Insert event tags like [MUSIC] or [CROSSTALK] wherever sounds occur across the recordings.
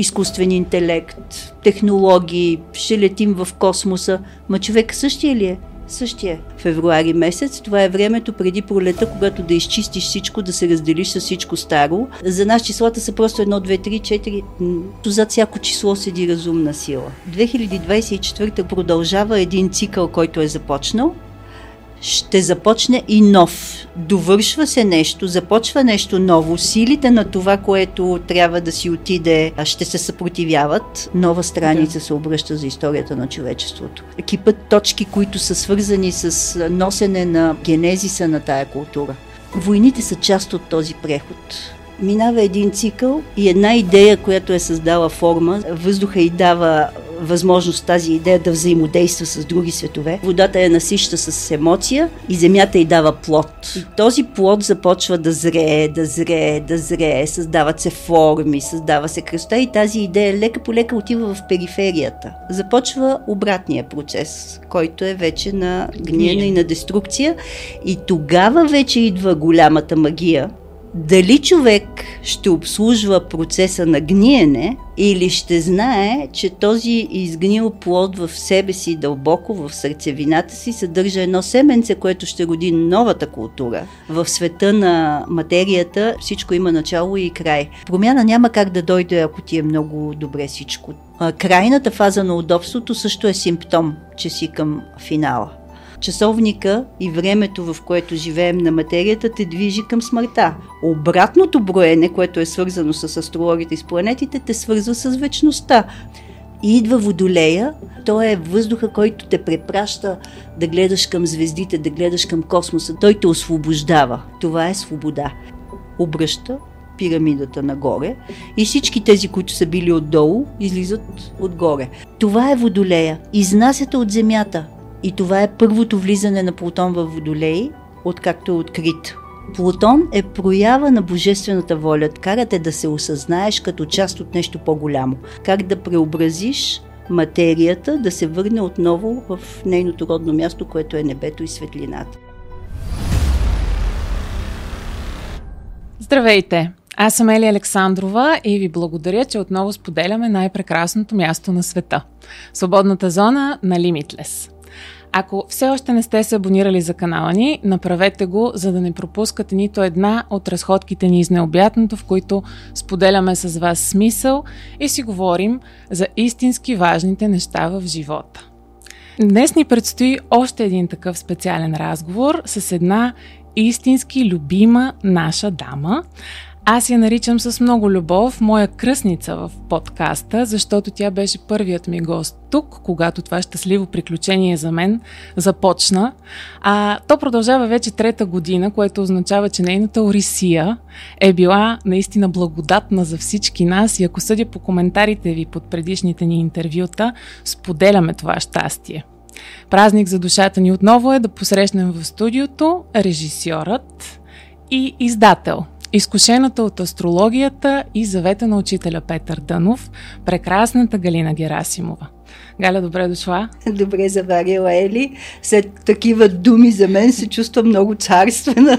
изкуствен интелект, технологии, ще летим в космоса. Ма човек същия ли е? Същия. Февруари месец, това е времето преди пролета, когато да изчистиш всичко, да се разделиш с всичко старо. За нас числата са просто 1, 2, 3, 4. Зад всяко число седи разумна сила. 2024 продължава един цикъл, който е започнал ще започне и нов. Довършва се нещо, започва нещо ново. Силите на това, което трябва да си отиде, ще се съпротивяват. Нова страница да. се обръща за историята на човечеството. Кипът точки, които са свързани с носене на генезиса на тая култура. Войните са част от този преход минава един цикъл и една идея, която е създала форма, въздуха и дава възможност тази идея да взаимодейства с други светове. Водата я насища с емоция и земята й дава плод. И този плод започва да зрее, да зрее, да зрее, създават се форми, създава се кръста и тази идея лека по лека отива в периферията. Започва обратния процес, който е вече на гниене и на деструкция и тогава вече идва голямата магия, дали човек ще обслужва процеса на гниене или ще знае, че този изгнил плод в себе си дълбоко, в сърцевината си, съдържа едно семенце, което ще роди новата култура. В света на материята всичко има начало и край. Промяна няма как да дойде, ако ти е много добре всичко. Крайната фаза на удобството също е симптом, че си към финала часовника и времето, в което живеем на материята, те движи към смъртта. Обратното броене, което е свързано с астрологите и с планетите, те свързва с вечността. И идва водолея, той е въздуха, който те препраща да гледаш към звездите, да гледаш към космоса. Той те освобождава. Това е свобода. Обръща пирамидата нагоре и всички тези, които са били отдолу, излизат отгоре. Това е водолея. Изнасята от земята. И това е първото влизане на Плутон в Водолей, откакто е открит. Плутон е проява на божествената воля. Карате да се осъзнаеш като част от нещо по-голямо. Как да преобразиш материята, да се върне отново в нейното родно място, което е небето и светлината. Здравейте! Аз съм Ели Александрова и ви благодаря, че отново споделяме най-прекрасното място на света – свободната зона на Limitless. Ако все още не сте се абонирали за канала ни, направете го, за да не пропускате нито една от разходките ни из необятното, в които споделяме с вас смисъл и си говорим за истински важните неща в живота. Днес ни предстои още един такъв специален разговор с една истински любима наша дама, аз я наричам с много любов моя кръсница в подкаста, защото тя беше първият ми гост тук, когато това щастливо приключение за мен започна. А то продължава вече трета година, което означава, че нейната Орисия е била наистина благодатна за всички нас и ако съдя по коментарите ви под предишните ни интервюта, споделяме това щастие. Празник за душата ни отново е да посрещнем в студиото режисьорът и издател – Изкушената от астрологията и завета на учителя Петър Дънов, прекрасната Галина Герасимова. Галя, добре дошла. Добре заварила, Ели. След такива думи за мен се чувствам много царствена.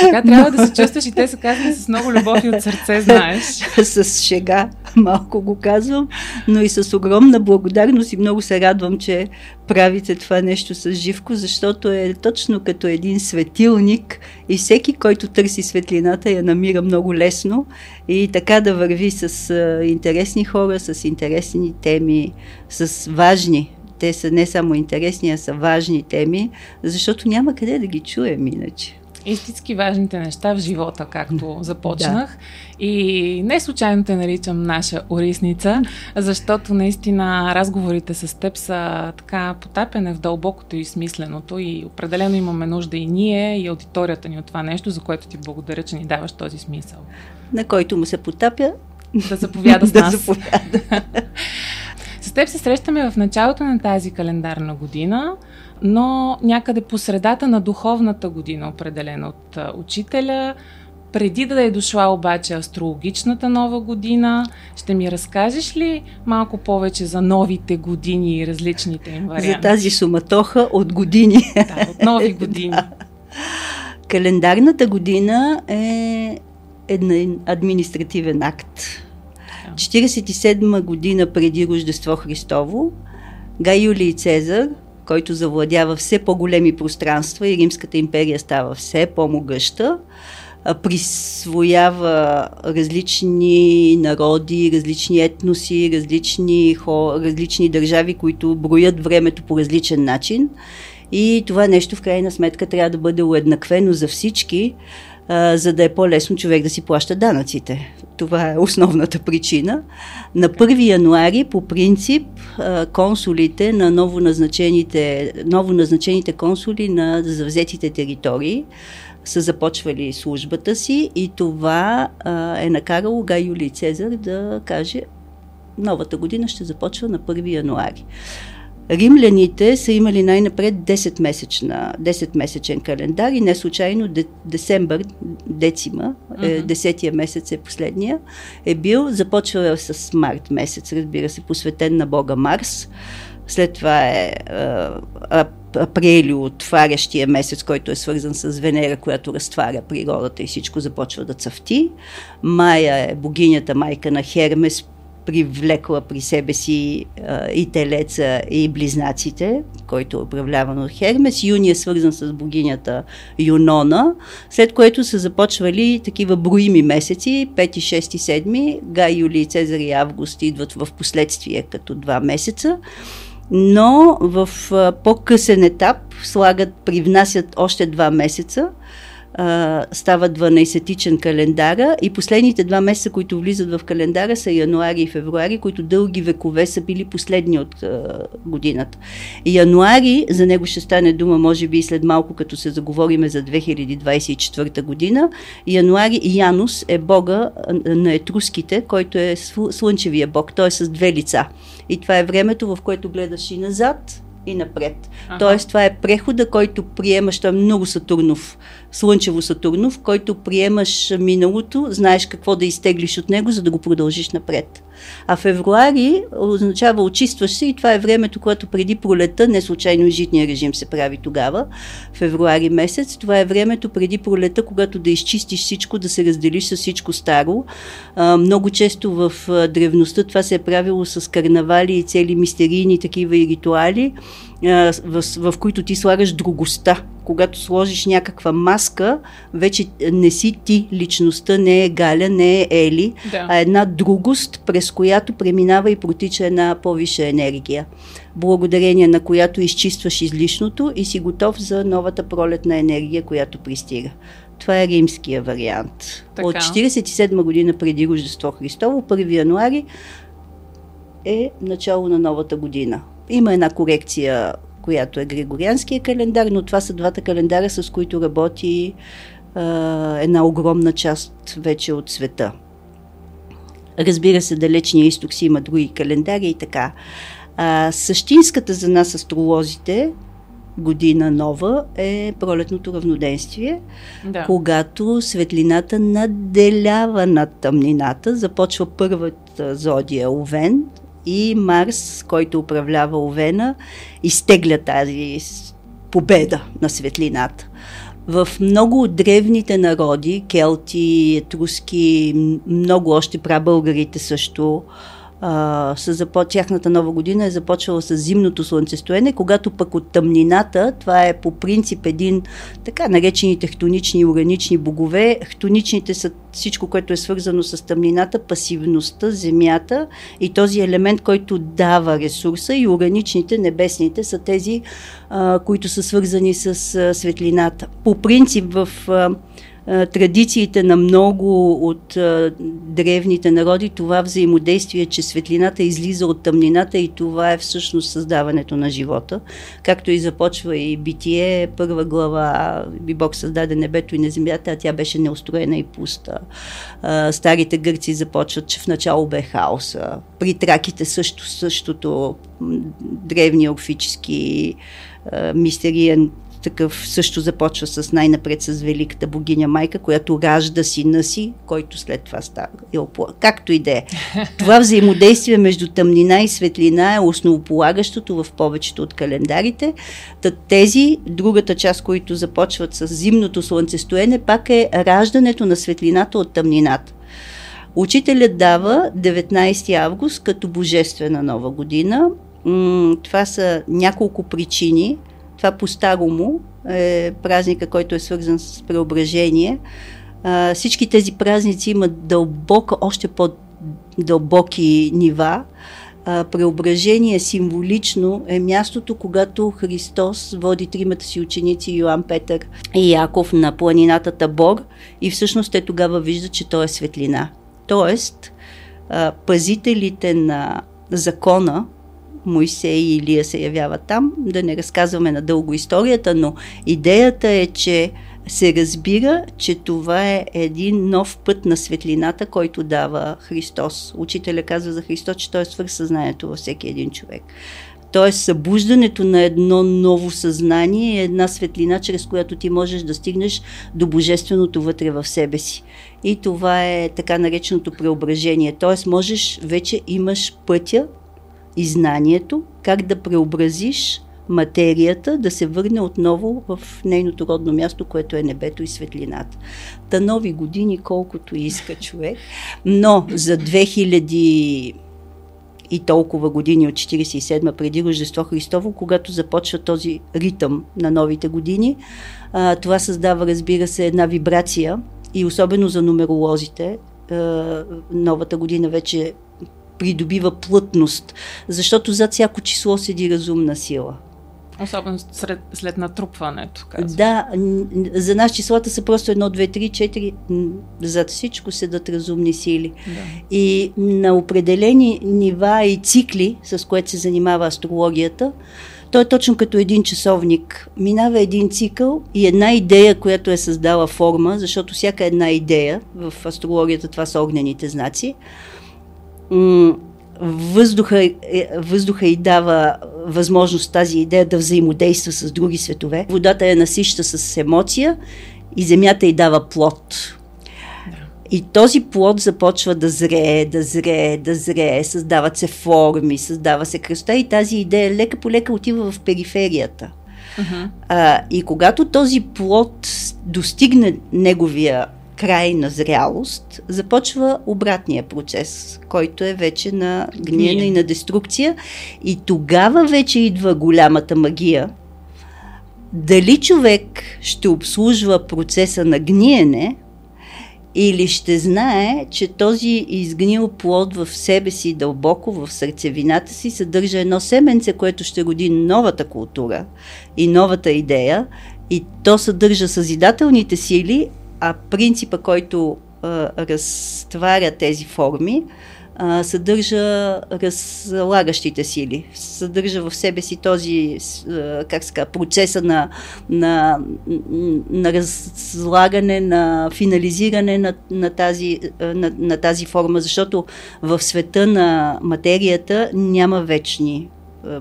Така трябва да се чувстваш и те са казани с много любов и от сърце, знаеш. [LAUGHS] с шега малко го казвам, но и с огромна благодарност и много се радвам, че правите това нещо с Живко, защото е точно като един светилник и всеки, който търси светлината, я намира много лесно и така да върви с интересни хора, с интересни теми, с важни. Те са не само интересни, а са важни теми, защото няма къде да ги чуем иначе истински важните неща в живота, както започнах. Да. И не случайно те наричам наша орисница, защото наистина разговорите с теб са така потапяне в дълбокото и смисленото и определено имаме нужда и ние, и аудиторията ни от това нещо, за което ти благодаря, че ни даваш този смисъл. На който му се потапя да заповяда с [LAUGHS] нас. да заповяда. [LAUGHS] С теб се срещаме в началото на тази календарна година но някъде по средата на духовната година, определена от учителя, преди да е дошла обаче астрологичната нова година, ще ми разкажеш ли малко повече за новите години и различните им варианти? За тази суматоха от години. Да, от нови [LAUGHS] години. да. Календарната година е един административен акт. 47 година преди Рождество Христово, Гай Юлий Цезар, който завладява все по-големи пространства и Римската империя става все по-могъща, присвоява различни народи, различни етноси, различни, хо, различни държави, които броят времето по различен начин. И това нещо в крайна сметка трябва да бъде уеднаквено за всички, за да е по-лесно човек да си плаща данъците. Това е основната причина. На 1 януари, по принцип, консулите на новоназначените, новоназначените консули на завзетите територии са започвали службата си и това е накарало Гай Юлий Цезар да каже новата година ще започва на 1 януари. Римляните са имали най-напред 10-месечна, 10-месечен календар и не случайно десембър, децима, uh-huh. 10-я месец е последния, е бил, започва с март месец, разбира се, посветен на бога Марс. След това е а, апрели, отварящия месец, който е свързан с Венера, която разтваря природата и всичко започва да цъфти. Мая е богинята майка на Хермес, привлекла при себе си а, и телеца, и близнаците, който е управляван от Хермес. Юни е свързан с богинята Юнона, след което са започвали такива броими месеци, 5, 6, 7, Гай, Юли, Цезар и Август идват в последствие като два месеца. Но в по-късен етап слагат, привнасят още два месеца, а, става 12-тичен календара и последните два месеца, които влизат в календара са януари и февруари, които дълги векове са били последни от а, годината. Януари, за него ще стане дума, може би и след малко, като се заговориме за 2024 година, януари Янус е бога на етруските, който е слънчевия бог, той е с две лица. И това е времето, в което гледаш и назад, и напред. Ага. Тоест, това е прехода, който приемаш, той е много Сатурнов, Слънчево Сатурнов, който приемаш миналото, знаеш какво да изтеглиш от него, за да го продължиш напред. А февруари означава очистваш се и това е времето, което преди пролета, не случайно житния режим се прави тогава, февруари месец, това е времето преди пролета, когато да изчистиш всичко, да се разделиш с всичко старо. А, много често в древността това се е правило с карнавали и цели мистерийни такива и ритуали в, в които ти слагаш другостта. Когато сложиш някаква маска, вече не си ти, личността не е Галя, не е Ели, да. а една другост, през която преминава и протича една по-висша енергия, благодарение на която изчистваш излишното и си готов за новата пролетна енергия, която пристига. Това е римския вариант. Така. От 47 година преди Рождество Христово, 1 януари, е начало на новата година. Има една корекция, която е Григорианския календар, но това са двата календара, с които работи а, една огромна част вече от света. Разбира се, далечния изток си има други календари и така. А, същинската за нас астролозите година нова е пролетното равноденствие, да. когато светлината наделява над тъмнината, започва първата зодия Овен, и Марс, който управлява Овена, изтегля тази победа на светлината. В много от древните народи, келти, етруски, много още прабългарите също, а, са тяхната нова година е започвала с зимното слънцестоене, когато пък от тъмнината, това е по принцип един така наречени техтонични и уранични богове. Хтоничните са всичко, което е свързано с тъмнината, пасивността, земята и този елемент, който дава ресурса и ураничните, небесните са тези, а, които са свързани с а, светлината. По принцип в а, традициите на много от а, древните народи, това взаимодействие, че светлината излиза от тъмнината и това е всъщност създаването на живота. Както и започва и битие, първа глава, би Бог създаде небето и на земята, а тя беше неустроена и пуста. А, старите гърци започват, че в начало бе хаоса. При траките също, същото древни орфически мистериен такъв също започва с най-напред с великата богиня майка, която ражда сина си, който след това става Както и да е. Това взаимодействие между тъмнина и светлина е основополагащото в повечето от календарите. Тези, другата част, които започват с зимното слънцестоене, пак е раждането на светлината от тъмнината. Учителят дава 19 август като божествена нова година. Това са няколко причини. Това по-старому е празника, който е свързан с преображение. Всички тези празници имат дълбока, още по-дълбоки нива. Преображение символично е мястото, когато Христос води тримата си ученици Йоан Петър и Яков на планината Табор и всъщност те тогава виждат, че той е светлина. Тоест, пазителите на закона, Моисей и Илия се явяват там, да не разказваме надълго историята, но идеята е, че се разбира, че това е един нов път на светлината, който дава Христос. Учителя казва за Христос, че той е свърхсъзнанието във всеки един човек. Тоест, събуждането на едно ново съзнание е една светлина, чрез която ти можеш да стигнеш до божественото вътре в себе си. И това е така нареченото преображение. Тоест, можеш, вече имаш пътя и знанието как да преобразиш материята да се върне отново в нейното родно място, което е небето и светлината. Та нови години колкото иска човек, но за 2000 и толкова години от 47 преди Рождество Христово, когато започва този ритъм на новите години. Това създава, разбира се, една вибрация и особено за нумеролозите. Новата година вече придобива плътност, защото зад всяко число седи разумна сила. Особено след, след натрупването. Казвам. Да, за нас числата са просто 1, 2, 3, 4. Зад всичко седат разумни сили. Да. И на определени нива и цикли, с което се занимава астрологията, той е точно като един часовник. Минава един цикъл и една идея, която е създала форма, защото всяка една идея, в астрологията това са огнените знаци, въздуха, е, въздуха и дава възможност тази идея да взаимодейства с други светове. Водата я насища с емоция и земята й дава плод. И този плод започва да зрее, да зрее, да зрее, създават се форми, създава се кръста и тази идея лека по лека отива в периферията. Uh-huh. А, и когато този плод достигне неговия край на зрялост, започва обратния процес, който е вече на гниене и на деструкция. И тогава вече идва голямата магия. Дали човек ще обслужва процеса на гниене, или ще знае, че този изгнил плод в себе си, дълбоко в сърцевината си, съдържа едно семенце, което ще роди новата култура и новата идея, и то съдържа съзидателните сили, а принципа, който а, разтваря тези форми, а, съдържа разлагащите сили, съдържа в себе си този, а, как ска, процеса на, на, на разлагане, на финализиране на, на, тази, на, на тази форма, защото в света на материята няма вечни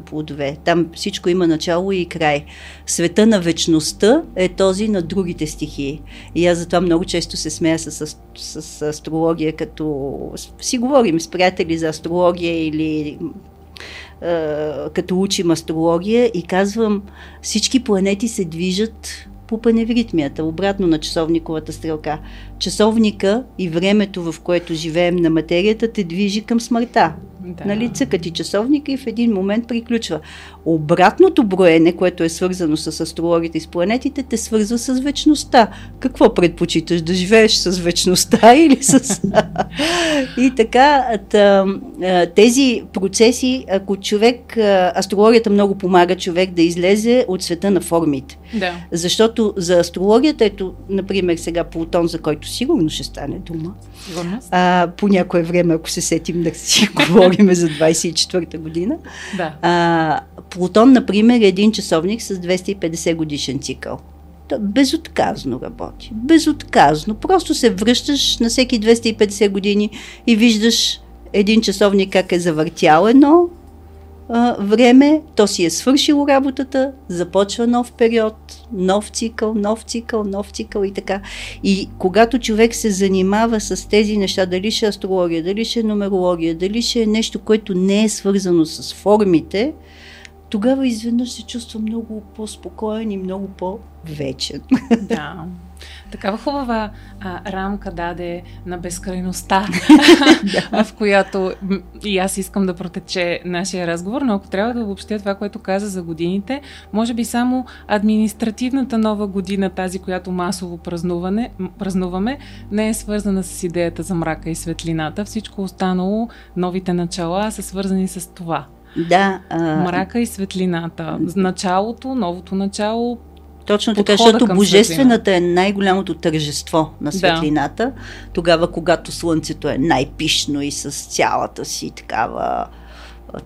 плодове. Там всичко има начало и край. Света на вечността е този на другите стихии. И аз затова много често се смея с, с, с астрология, като си говорим с приятели за астрология или е, като учим астрология и казвам, всички планети се движат по паневритмията, обратно на часовниковата стрелка. Часовника и времето, в което живеем на материята, те движи към смъртта. Да. Нали, цъкат и часовника и в един момент приключва. Обратното броене, което е свързано с астрологите и с планетите, те свързва с вечността. Какво предпочиташ? Да живееш с вечността [LAUGHS] или с... и така, тези процеси, ако човек, астрологията много помага човек да излезе от света на формите. Да. Защото за астрологията, ето, например, сега Плутон, за който сигурно ще стане дума, а, по някое време, ако се сетим да си [LAUGHS] говорим за 24-та година, да. а, Плутон, например, е един часовник с 250 годишен цикъл. То безотказно работи. Безотказно. Просто се връщаш на всеки 250 години и виждаш един часовник как е завъртял едно време, то си е свършило работата, започва нов период, нов цикъл, нов цикъл, нов цикъл и така. И когато човек се занимава с тези неща, дали ще е астрология, дали ще е нумерология, дали ще е нещо, което не е свързано с формите, тогава изведнъж се чувства много по-спокоен и много по-вечен. Да. Такава хубава а, рамка даде на безкрайността, [LAUGHS] [LAUGHS] в която и аз искам да протече нашия разговор, но ако трябва да обобщя това, което каза за годините, може би само административната нова година, тази, която масово празнуване, празнуваме, не е свързана с идеята за мрака и светлината. Всичко останало, новите начала са свързани с това. Да. А... Мрака и светлината. Началото, новото начало, точно така, защото божествената е най-голямото тържество на светлината, да. тогава когато слънцето е най-пишно и с цялата си такава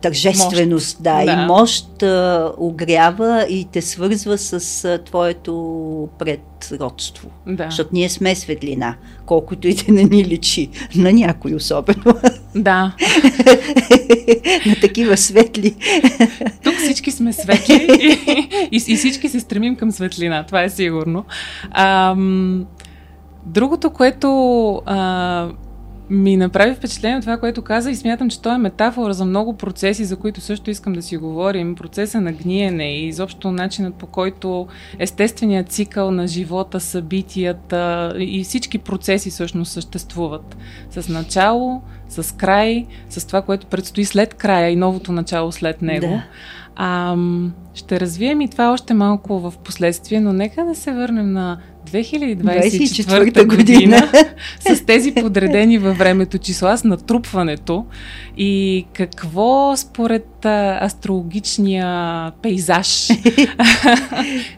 тържественост, да, да, и мощ а, огрява и те свързва с а, твоето предродство. Да. Защото ние сме светлина, колкото и да не ни личи, на някой особено. Да. [LAUGHS] на такива светли. Тук всички сме светли и, и, и всички се стремим към светлина, това е сигурно. Ам, другото, което а, ми направи впечатление това, което каза и смятам, че то е метафора за много процеси, за които също искам да си говорим. Процеса на гниене и изобщо начинът по който естественият цикъл на живота, събитията и всички процеси всъщност съществуват. С начало, с край, с това, което предстои след края и новото начало след него. Да. А, ще развием и това още малко в последствие, но нека да се върнем на 2024 година [LAUGHS] с тези подредени във времето числа, с натрупването и какво според а, астрологичния пейзаж [LAUGHS]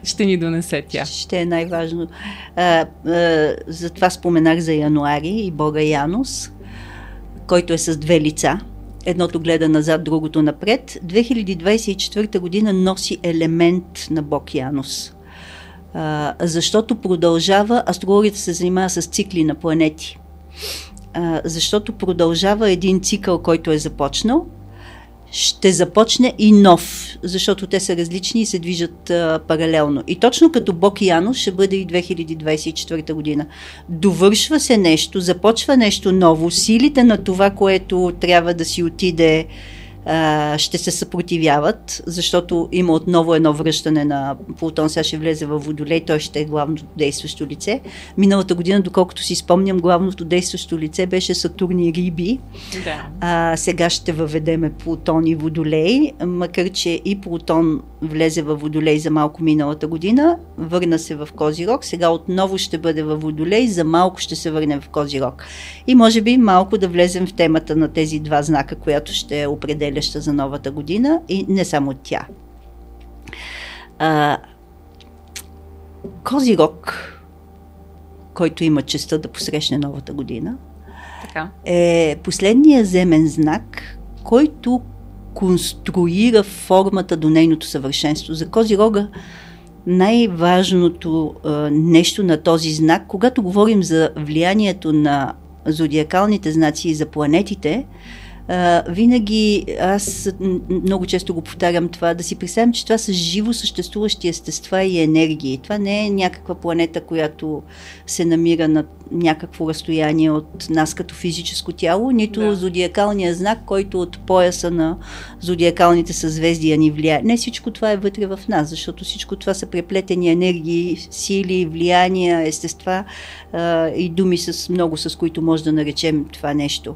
ще ни донесе тя? Ще е най-важно. А, а, затова споменах за януари и Бога Янус, който е с две лица. Едното гледа назад, другото напред. 2024 година носи елемент на Бог Янус – а, защото продължава, астрологията се занимава с цикли на планети, а, защото продължава един цикъл, който е започнал, ще започне и нов, защото те са различни и се движат а, паралелно. И точно като Бог Яно ще бъде и 2024 година. Довършва се нещо, започва нещо ново, силите на това, което трябва да си отиде ще се съпротивяват, защото има отново едно връщане на Плутон, сега ще влезе в Водолей, той ще е главното действащо лице. Миналата година, доколкото си спомням, главното действащо лице беше Сатурн и Риби. Да. А, сега ще въведеме Плутон и Водолей, макар че и Плутон влезе в Водолей за малко миналата година, върна се в Козирог, сега отново ще бъде в Водолей, за малко ще се върнем в Козирог. И може би малко да влезем в темата на тези два знака, която ще определя определяща за новата година и не само тя. А, Козирог, който има честа да посрещне новата година, така. е последния земен знак, който конструира формата до нейното съвършенство. За Козирога най-важното а, нещо на този знак, когато говорим за влиянието на зодиакалните знаци и за планетите, а, винаги аз много често го повтарям това, да си представям, че това са живо съществуващи естества и енергии. Това не е някаква планета, която се намира на някакво разстояние от нас като физическо тяло, нито да. зодиакалния знак, който от пояса на зодиакалните съзвездия ни влияе. Не всичко това е вътре в нас, защото всичко това са преплетени енергии, сили, влияния, естества а, и думи с много, с които може да наречем това нещо.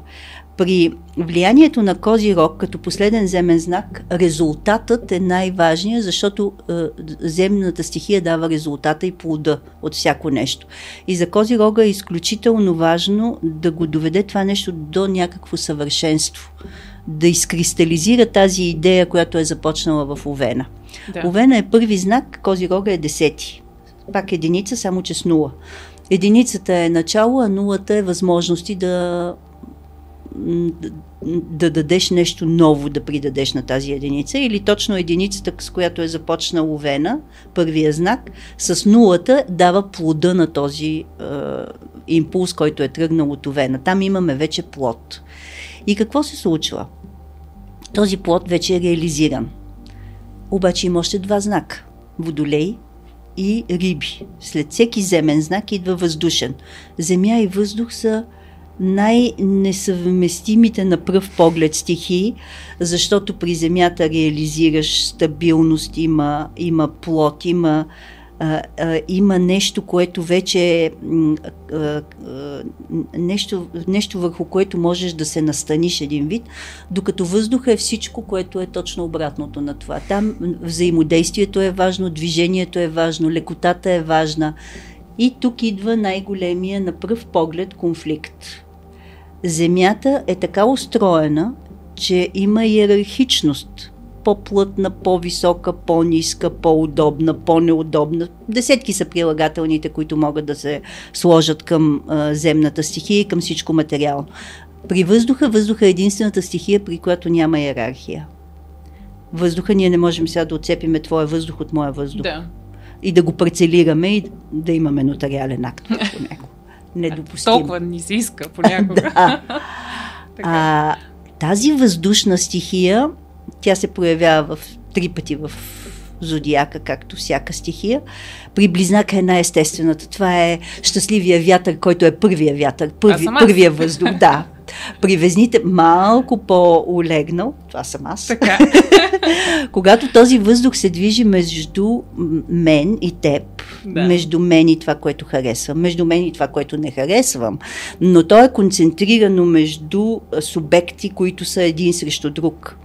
При влиянието на Козирог като последен земен знак, резултатът е най-важният, защото е, земната стихия дава резултата и плода от всяко нещо. И за Козирога е изключително важно да го доведе това нещо до някакво съвършенство, да изкристализира тази идея, която е започнала в Овена. Да. Овена е първи знак, Козирога е десети. Пак единица, само че с нула. Единицата е начало, а нулата е възможности да да дадеш нещо ново, да придадеш на тази единица, или точно единицата, с която е започнала Вена, първия знак, с нулата дава плода на този е, импулс, който е тръгнал от Овена. Там имаме вече плод. И какво се случва? Този плод вече е реализиран. Обаче има още два знака. Водолей и риби. След всеки земен знак идва въздушен. Земя и въздух са най-несъвместимите на пръв поглед стихии, защото при Земята реализираш стабилност, има, има плод, има, а, а, има нещо, което вече е нещо, нещо върху което можеш да се настаниш един вид, докато въздуха е всичко, което е точно обратното на това. Там взаимодействието е важно, движението е важно, лекотата е важна. И тук идва най-големия на пръв поглед конфликт. Земята е така устроена, че има иерархичност. По-плътна, по-висока, по-ниска, по-удобна, по-неудобна. Десетки са прилагателните, които могат да се сложат към а, земната стихия и към всичко материално. При въздуха, въздуха е единствената стихия, при която няма иерархия. Въздуха ние не можем сега да отцепиме твоя въздух от моя въздух. Да. И да го парцелираме и да имаме нотариален акт [LAUGHS] по него. Недопустимо. Толкова ни се иска понякога. [LAUGHS] да. а, тази въздушна стихия, тя се проявява в три пъти в зодиака, както всяка стихия. При близнака е най-естествената. Това е щастливия вятър, който е първия вятър, първи, първия въздух. Да, [LAUGHS] при везните малко по-олегнал, това съм аз. Така. [LAUGHS] Когато този въздух се движи между мен и теб, да. между мен и това, което харесвам, между мен и това, което не харесвам, но то е концентрирано между субекти, които са един срещу друг.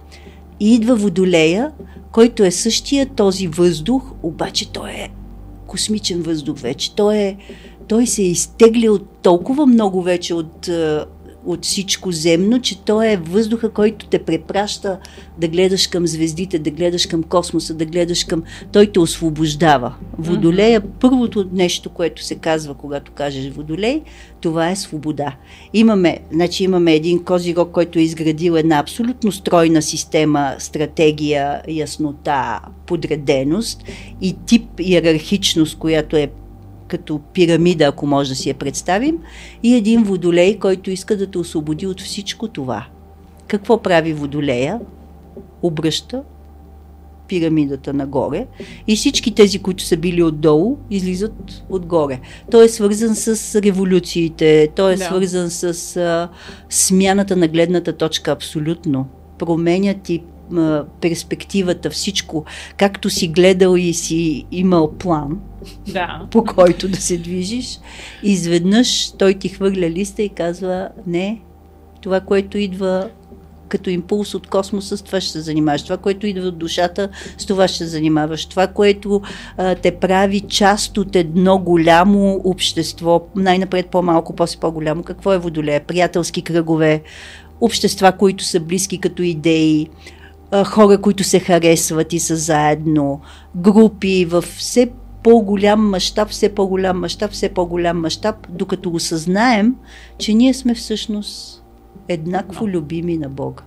И идва водолея, който е същия този въздух, обаче той е космичен въздух вече. Той, е, той се е изтеглил толкова много вече от от всичко земно, че той е въздуха, който те препраща да гледаш към звездите, да гледаш към космоса, да гледаш към... Той те освобождава. Водолея, първото нещо, което се казва, когато кажеш водолей, това е свобода. Имаме, значи имаме един козирог, който е изградил една абсолютно стройна система, стратегия, яснота, подреденост и тип иерархичност, която е като пирамида, ако може да си я представим, и един водолей, който иска да те освободи от всичко това. Какво прави водолея? Обръща пирамидата нагоре и всички тези, които са били отдолу, излизат отгоре. Той е свързан с революциите, той е да. свързан с а, смяната на гледната точка абсолютно. Променя ти а, перспективата, всичко, както си гледал и си имал план, да. по който да се движиш, изведнъж той ти хвърля листа и казва, не, това, което идва като импулс от космоса, с това ще се занимаваш. Това, което идва от душата, с това ще се занимаваш. Това, което а, те прави част от едно голямо общество, най-напред по-малко, после по-голямо. Какво е водолея? Приятелски кръгове, общества, които са близки като идеи, хора, които се харесват и са заедно, групи в все по-голям мащаб, все по-голям мащаб, все по-голям мащаб, докато осъзнаем, че ние сме всъщност еднакво no. любими на Бога.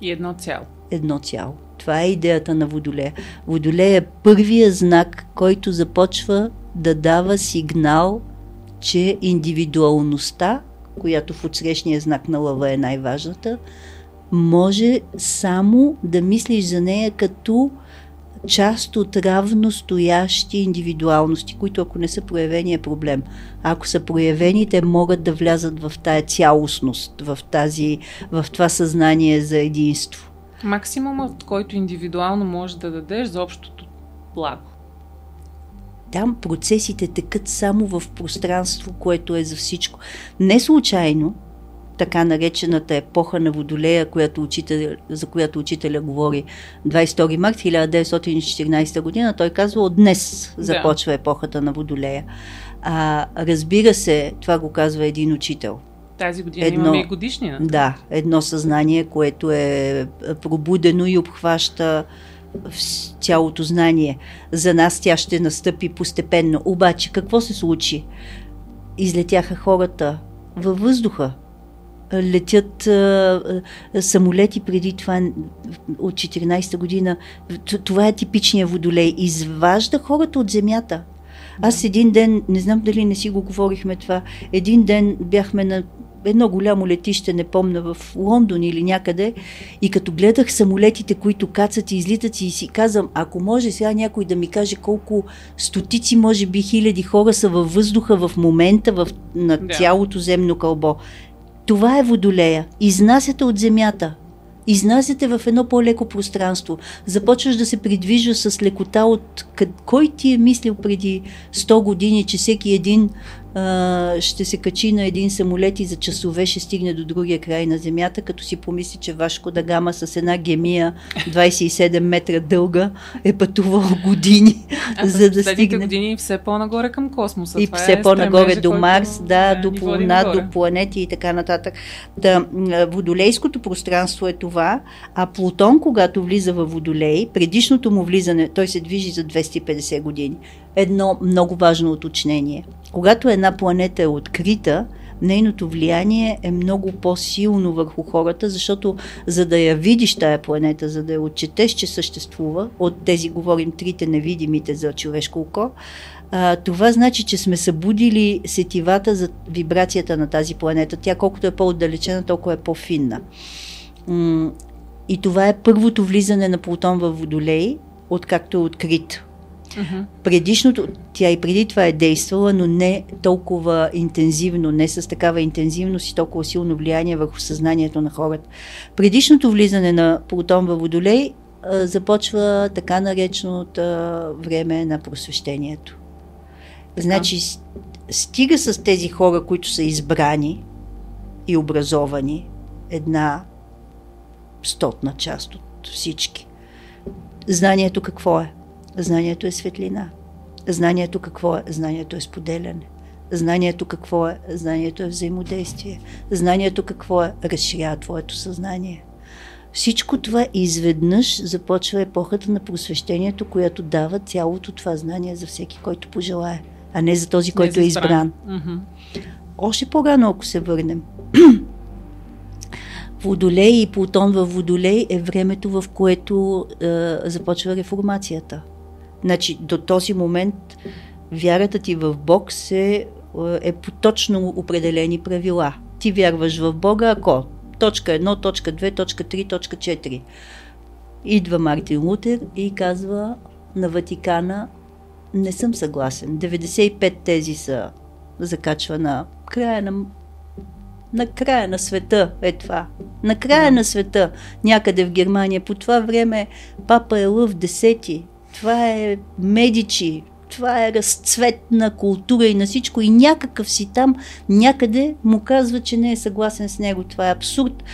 И едно цяло. Едно цяло. Това е идеята на Водолея. Водолея е първия знак, който започва да дава сигнал, че индивидуалността, която в отсрещния знак на лъва е най-важната, може само да мислиш за нея като част от равностоящи индивидуалности, които ако не са проявени е проблем. А ако са проявени, те могат да влязат в тая цялостност, в, тази, в това съзнание за единство. Максимумът, който индивидуално можеш да дадеш за общото благо. Там процесите текат само в пространство, което е за всичко. Не случайно така наречената епоха на Водолея, която учител, за която учителя говори 22 март 1914 година, той казва от днес започва да. епохата на Водолея. А, разбира се, това го казва един учител. Тази година едно, имаме и годишния. Да, едно съзнание, което е пробудено и обхваща цялото знание. За нас тя ще настъпи постепенно. Обаче, какво се случи? Излетяха хората във въздуха летят самолети преди това от 14-та година. Това е типичният водолей. Изважда хората от земята. Аз един ден, не знам дали не си го говорихме това, един ден бяхме на едно голямо летище, не помня, в Лондон или някъде, и като гледах самолетите, които кацат и излитат и си казвам, ако може сега някой да ми каже колко стотици, може би хиляди хора са във въздуха в момента в, на да. цялото земно кълбо. Това е водолея. Изнасяте от земята. Изнасяте в едно по-леко пространство. Започваш да се придвижва с лекота от... Кой ти е мислил преди 100 години, че всеки един а, ще се качи на един самолет и за часове ще стигне до другия край на земята, като си помисли, че Вашко да гама с една гемия 27 метра дълга е пътувал години, а за да стигне. години все по-нагоре към космоса. И все е по-нагоре до Марс, да, до Луна, до планети и така нататък. Та, водолейското пространство е това, а Плутон, когато влиза в Водолей, предишното му влизане, той се движи за 250 години. Едно много важно уточнение – когато една планета е открита, нейното влияние е много по-силно върху хората, защото за да я видиш тая планета, за да я отчетеш, че съществува, от тези говорим трите невидимите за човешко око, това значи, че сме събудили сетивата за вибрацията на тази планета. Тя колкото е по-отдалечена, толкова е по-финна. И това е първото влизане на Плутон в Водолей, откакто е открит. Uh-huh. Предишното, тя и преди това е действала, но не толкова интензивно, не с такава интензивност и толкова силно влияние върху съзнанието на хората. Предишното влизане на Плутон във Водолей а, започва така нареченото време на просвещението. Значи, стига с тези хора, които са избрани и образовани, една стотна част от всички. Знанието какво е? Знанието е светлина. Знанието какво е? Знанието е споделяне. Знанието какво е? Знанието е взаимодействие. Знанието какво е? Разширява твоето съзнание. Всичко това изведнъж започва епохата на просвещението, която дава цялото това знание за всеки, който пожелае, а не за този, който е избран. Mm-hmm. Още по-рано, ако се върнем. [CLEARS THROAT] Водолей и Плутон във Водолей е времето, в което е, започва реформацията – Значи до този момент вярата ти в Бог се, е по точно определени правила. Ти вярваш в Бога, ако точка 1, точка 2, точка 3, точка 4. Идва Мартин Лутер и казва на Ватикана не съм съгласен. 95 тези са закачва на края на на края на света е това. На края да. на света, някъде в Германия. По това време папа е Лъв десети това е Медичи, това е разцвет на култура и на всичко и някакъв си там някъде му казва, че не е съгласен с него. Това е абсурд.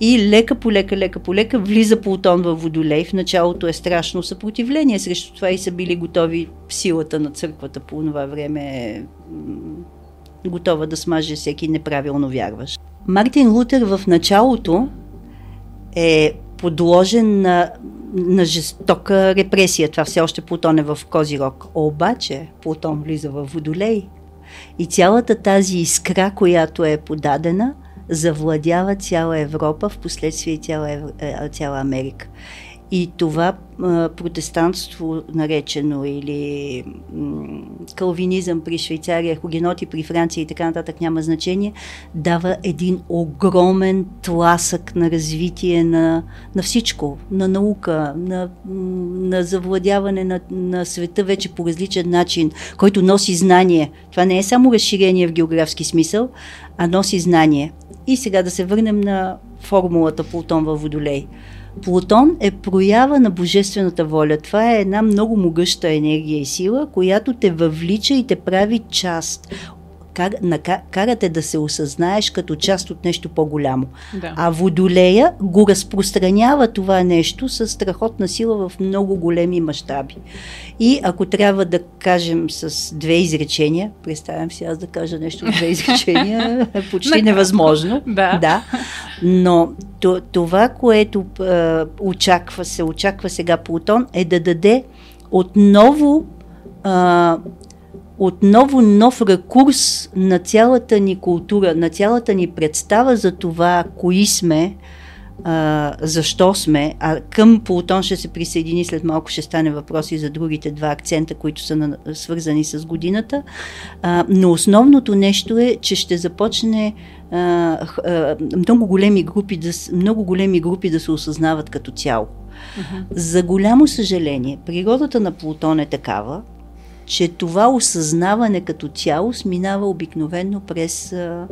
И лека по лека, лека по лека влиза Плутон във Водолей. В началото е страшно съпротивление срещу това и са били готови силата на църквата по това време е готова да смаже всеки неправилно вярваш. Мартин Лутер в началото е подложен на на жестока репресия. Това все още Плутон е в Козирог. Обаче Плутон влиза в Водолей и цялата тази искра, която е подадена, завладява цяла Европа, в последствие цяла, е, цяла Америка. И това а, протестантство, наречено или калвинизъм при Швейцария, хугеноти при Франция и така нататък, няма значение, дава един огромен тласък на развитие на, на всичко, на наука, на, на завладяване на, на света вече по различен начин, който носи знание. Това не е само разширение в географски смисъл, а носи знание. И сега да се върнем на формулата Плутон във Водолей – Плутон е проява на божествената воля. Това е една много могъща енергия и сила, която те въвлича и те прави част кар, карате да се осъзнаеш като част от нещо по-голямо. Да. А Водолея го разпространява това нещо с страхотна сила в много големи мащаби. И ако трябва да кажем с две изречения, представям си аз да кажа нещо с две изречения, е [LAUGHS] почти невъзможно. Да. да. Но това, което е, очаква се, очаква сега Плутон, е да даде отново отново нов рекурс на цялата ни култура, на цялата ни представа за това, кои сме, а, защо сме, а към Плутон ще се присъедини след малко, ще стане въпроси за другите два акцента, които са на, свързани с годината. А, но основното нещо е, че ще започне а, а, много, големи групи да, много големи групи да се осъзнават като цяло. Uh-huh. За голямо съжаление, природата на Плутон е такава, че това осъзнаване като цяло сминава обикновено през а,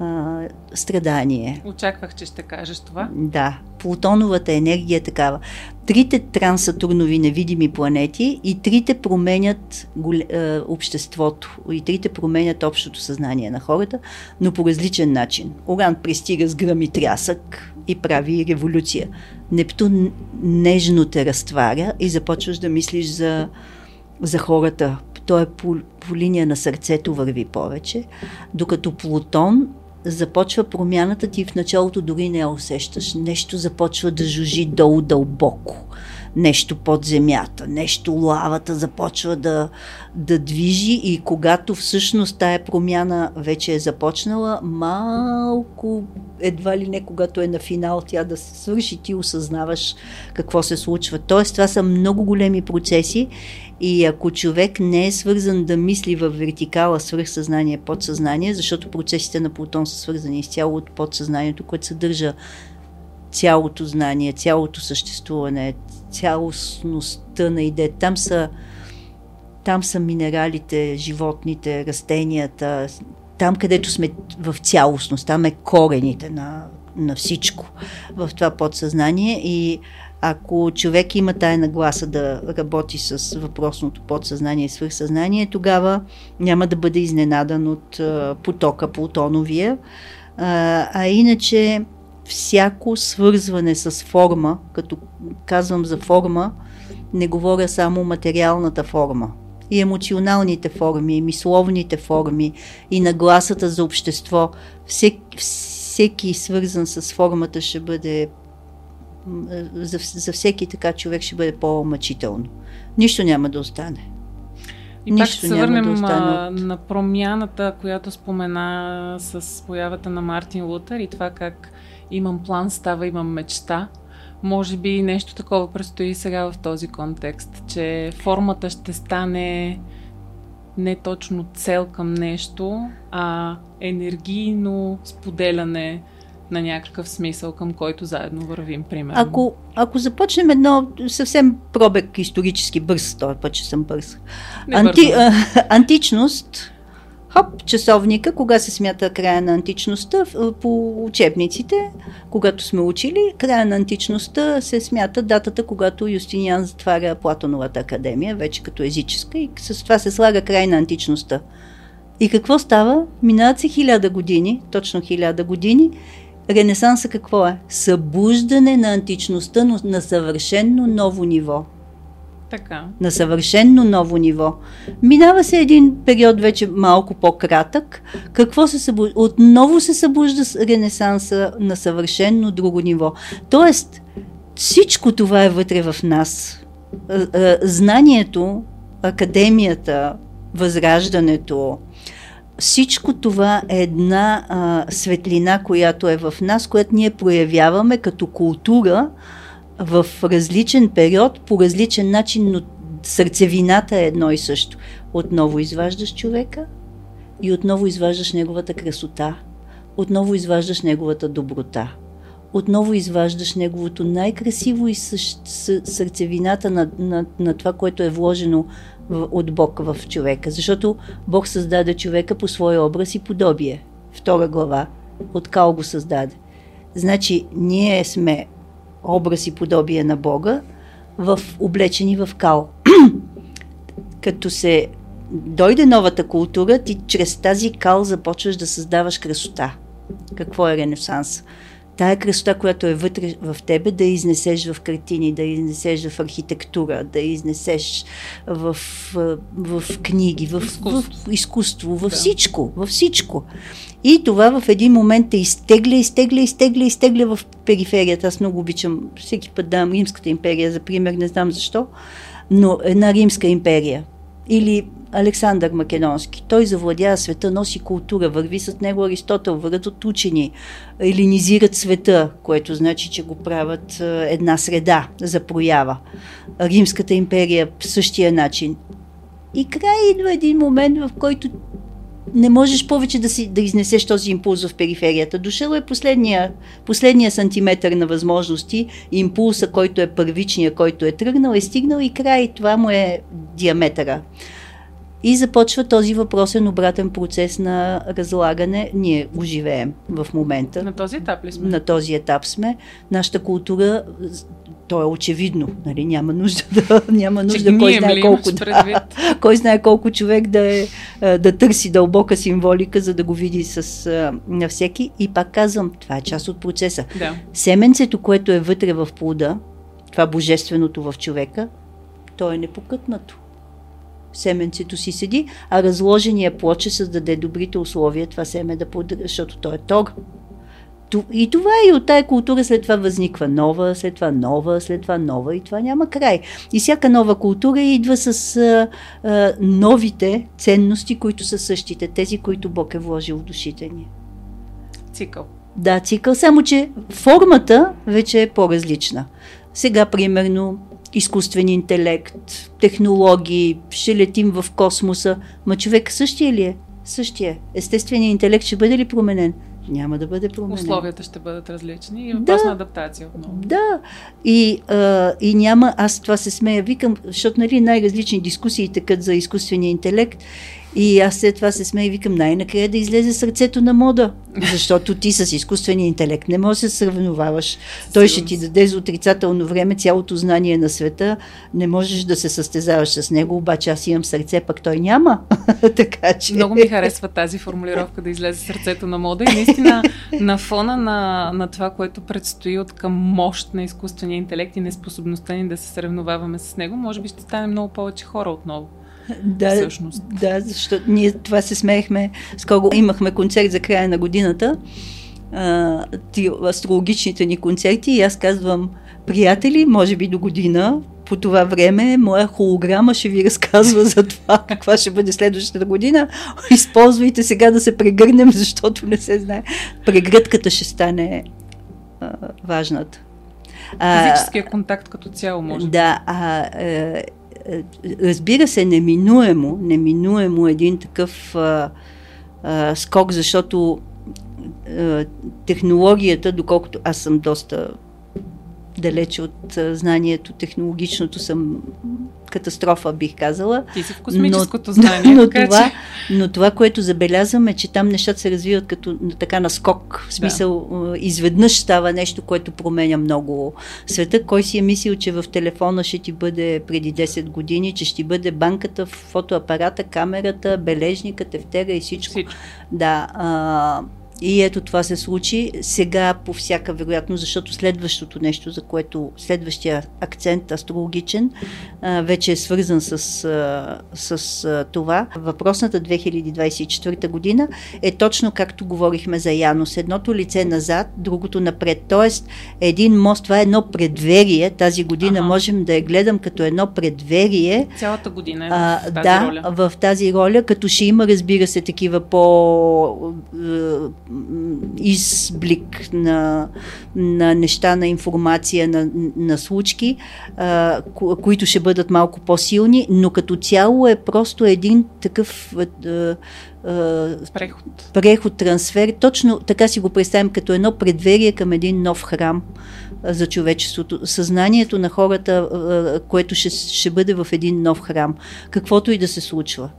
а, страдание. Очаквах, че ще кажеш това. Да, Плутоновата енергия е такава. Трите трансатурнови невидими планети и трите променят голе, а, обществото, и трите променят общото съзнание на хората, но по различен начин. Оран пристига с гръм и трясък и прави революция. Нептун нежно те разтваря и започваш да мислиш за, за хората. Той е по, по линия на сърцето върви повече, докато Плутон започва промяната ти в началото дори не я усещаш. Нещо започва да жужи долу дълбоко. Нещо под земята, нещо лавата започва да, да движи и когато всъщност тая промяна вече е започнала, малко, едва ли не когато е на финал тя да се свърши, ти осъзнаваш какво се случва. Тоест това са много големи процеси и ако човек не е свързан да мисли в вертикала свръхсъзнание, подсъзнание, защото процесите на Плутон са свързани изцяло от подсъзнанието, което съдържа цялото знание, цялото съществуване, цялостността на идея. Там са, там са минералите, животните, растенията, там където сме в цялостност, там е корените на, на всичко в това подсъзнание и ако човек има тая нагласа да работи с въпросното подсъзнание и свърхсъзнание, тогава няма да бъде изненадан от потока Плутоновия. А, а иначе всяко свързване с форма, като казвам за форма, не говоря само материалната форма. И емоционалните форми, и мисловните форми, и нагласата за общество. Всеки, всеки свързан с формата ще бъде за, за всеки така човек ще бъде по-мъчително. Нищо няма да остане. И Нищо пак се върнем да от... на промяната, която спомена с появата на Мартин Лутър и това как имам план, става, имам мечта. Може би нещо такова предстои сега в този контекст, че формата ще стане не точно цел към нещо, а енергийно споделяне на някакъв смисъл, към който заедно вървим, примерно. Ако, ако започнем едно съвсем пробег исторически бърз, този път, че съм бърз. Анти, а, античност, хоп, часовника, кога се смята края на античността, по учебниците, когато сме учили, края на античността се смята датата, когато Юстиниан затваря Платоновата академия, вече като езическа, и с това се слага край на античността. И какво става? Минават се хиляда години, точно хиляда години, Ренесанса какво е? Събуждане на античността, но на съвършенно ново ниво. Така. На съвършенно ново ниво. Минава се един период вече малко по-кратък. Какво се събужда? Отново се събужда Ренесанса на съвършенно друго ниво. Тоест, всичко това е вътре в нас. Знанието, академията, възраждането, всичко това е една а, светлина, която е в нас, която ние проявяваме като култура в различен период, по различен начин, но сърцевината е едно и също. Отново изваждаш човека и отново изваждаш неговата красота, отново изваждаш неговата доброта, отново изваждаш неговото най-красиво и сърцевината на, на, на това, което е вложено от Бог в човека. Защото Бог създаде човека по своя образ и подобие. Втора глава. От кал го създаде. Значи, ние сме образ и подобие на Бога, в, облечени в кал. [CLEARS THROAT] Като се дойде новата култура, ти чрез тази кал започваш да създаваш красота. Какво е Ренесанс? Тая красота, която е вътре в тебе, да изнесеш в картини, да изнесеш в архитектура, да изнесеш в, в, в книги, в изкуство, в, изкуство във да. всичко, във всичко. И това в един момент те изтегля, изтегля, изтегля, изтегля в периферията. Аз много обичам, всеки път давам Римската империя за пример, не знам защо, но една Римска империя или Александър Македонски. Той завладява света, носи култура, върви с него Аристотел, върват от учени, елинизират света, което значи, че го правят една среда за проява. Римската империя в същия начин. И край идва един момент, в който не можеш повече да, си, да изнесеш този импулс в периферията. Дошъл е последния, последния сантиметър на възможности, импулса, който е първичния, който е тръгнал, е стигнал и край. Това му е диаметъра. И започва този въпросен обратен процес на разлагане. Ние го живеем в момента. На този етап ли сме? На този етап сме. Нашата култура, то е очевидно. Нали? Няма нужда да, няма нужда кой знае колко. Да, [LAUGHS] кой знае колко човек да, е, да търси дълбока символика, за да го види с, на всеки. И пак казвам, това е част от процеса. Да. Семенцето, което е вътре в плода, това божественото в човека, то е непокътнато семенцето си седи, а разложения плод ще създаде добрите условия това семе да поддържа, защото то е тор. И това и от тая култура след това възниква нова, след това нова, след това нова и това няма край. И всяка нова култура идва с а, а, новите ценности, които са същите, тези, които Бог е вложил в душите ни. Цикъл. Да, цикъл, само че формата вече е по-различна. Сега, примерно, изкуствен интелект, технологии, ще летим в космоса. Ма човек същия ли е? Същия. Естественият интелект ще бъде ли променен? Няма да бъде променен. Условията ще бъдат различни и въпрос да, на адаптация отново. Да. И, а, и няма, аз това се смея, викам, защото нали, най-различни дискусии тъкат за изкуствения интелект и аз след това се смея и викам, най-накрая да излезе сърцето на мода. Защото ти с изкуствения интелект не можеш да се сравноваваш. Той ще ти даде за отрицателно време цялото знание на света. Не можеш да се състезаваш с него, обаче аз имам сърце, пък той няма. [LAUGHS] така че... Много ми харесва тази формулировка да излезе сърцето на мода и наистина на фона на, на това, което предстои от към мощ на изкуствения интелект и неспособността ни да се сравноваваме с него, може би ще стане много повече хора отново да, всъщност. Да, защото ние това се смеехме. Скоро имахме концерт за края на годината, а, астрологичните ни концерти и аз казвам, приятели, може би до година, по това време моя холограма ще ви разказва за това, каква ще бъде следващата година. Използвайте сега да се прегърнем, защото не се знае. Прегръдката ще стане а, важната. Физическия контакт като цяло може. Да, а, е, разбира се, неминуемо, неминуемо един такъв а, а, скок, защото а, технологията, доколкото аз съм доста далече от а, знанието технологичното, съм катастрофа, бих казала. Ти си в космическото но, знание. [LAUGHS] Но, така, това, че... но това, което забелязваме, че там нещата се развиват като така на скок. В смисъл, да. изведнъж става нещо, което променя много света. Кой си е мислил, че в телефона ще ти бъде преди 10 години, че ще бъде банката, фотоапарата, камерата, бележника, тефтера и всичко. всичко. Да. А, и ето това се случи сега по всяка вероятност, защото следващото нещо, за което следващия акцент астрологичен, вече е свързан с, с това. Въпросната 2024 година е точно както говорихме за Янос. Едното лице назад, другото напред. Тоест, един мост, това е едно предверие. Тази година ага. можем да я гледам като едно предверие. Цялата година е в тази да, роля. в тази роля, като ще има, разбира се, такива по изблик на, на неща, на информация, на, на случки, а, които ще бъдат малко по-силни, но като цяло е просто един такъв а, а, преход. преход, трансфер. Точно така си го представим като едно предверие към един нов храм за човечеството. Съзнанието на хората, което ще, ще бъде в един нов храм. Каквото и да се случва.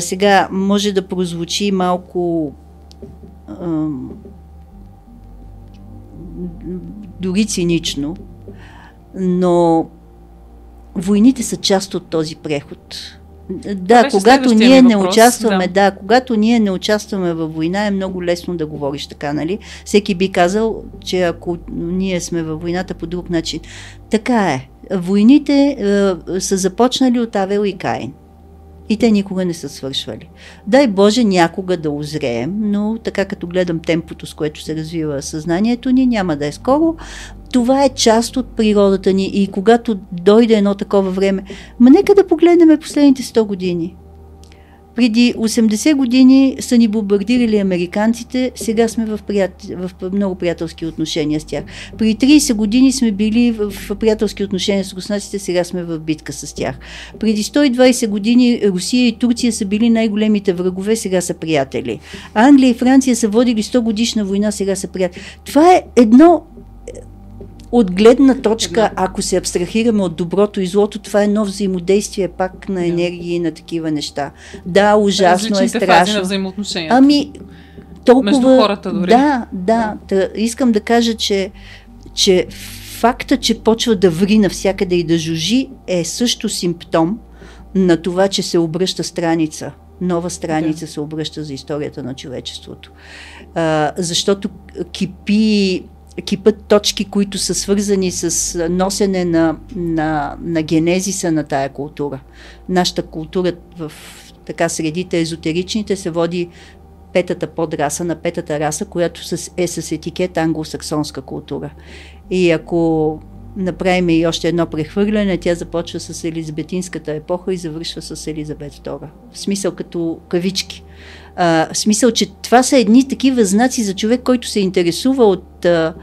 Сега може да прозвучи малко дори цинично, но войните са част от този преход. Да, когато ние не въпрос, участваме, да. да, когато ние не участваме във война, е много лесно да говориш така, нали? Всеки би казал, че ако ние сме във войната по друг начин. Така е. Войните е, са започнали от Авел и Каин. И те никога не са свършвали. Дай Боже някога да озреем, но така като гледам темпото, с което се развива съзнанието ни, няма да е скоро. Това е част от природата ни и когато дойде едно такова време, ма нека да погледнем последните 100 години. Преди 80 години са ни бомбардирали американците, сега сме в, прият... в много приятелски отношения с тях. Преди 30 години сме били в приятелски отношения с руснаците, сега сме в битка с тях. Преди 120 години Русия и Турция са били най-големите врагове, сега са приятели. Англия и Франция са водили 100 годишна война, сега са приятели. Това е едно от гледна точка, ако се абстрахираме от доброто и злото, това е едно взаимодействие пак на енергии и на такива неща. Да, ужасно е страшно. на Ами, толкова... Между хората дори. Да, да. да искам да кажа, че, че факта, че почва да ври навсякъде и да жужи, е също симптом на това, че се обръща страница. Нова страница да. се обръща за историята на човечеството. А, защото кипи кипът точки, които са свързани с носене на, на, на генезиса на тая култура. Нашата култура в така средите езотеричните се води петата подраса на петата раса, която е с етикет англосаксонска култура. И ако направим и още едно прехвърляне, тя започва с Елизабетинската епоха и завършва с Елизабет II. В смисъл като кавички. А, в смисъл, че това са едни такива знаци за човек, който се интересува от, а,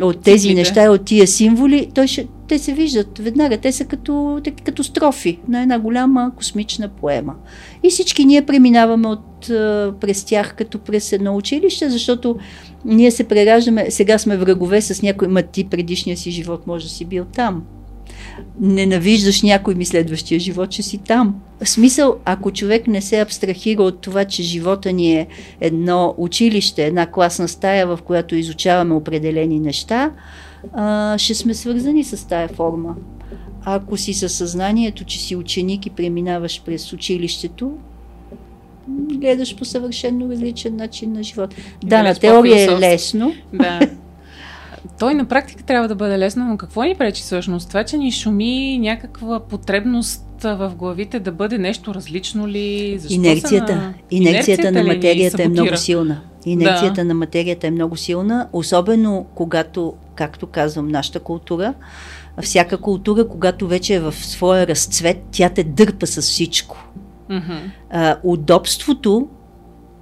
от тези Циклите. неща, от тия символи. Той ще, те се виждат веднага. Те са като, като строфи на една голяма космична поема. И всички ние преминаваме от, а, през тях като през едно училище, защото ние се прераждаме, сега сме врагове с някой, ма ти предишния си живот може да си бил там ненавиждаш някой ми следващия живот, че си там. В смисъл, ако човек не се абстрахира от това, че живота ни е едно училище, една класна стая, в която изучаваме определени неща, а, ще сме свързани с тая форма. ако си със съзнанието, че си ученик и преминаваш през училището, гледаш по съвършенно различен начин на живот. Да, на теория е лесно. Да. [LAUGHS] той на практика трябва да бъде лесно, но какво ни пречи всъщност? Това, че ни шуми някаква потребност в главите да бъде нещо различно ли? Защо инерцията, на... инерцията на материята е много силна. Инерцията да. на материята е много силна, особено когато, както казвам, нашата култура, всяка култура, когато вече е в своя разцвет, тя те дърпа с всичко. Mm-hmm. А, удобството,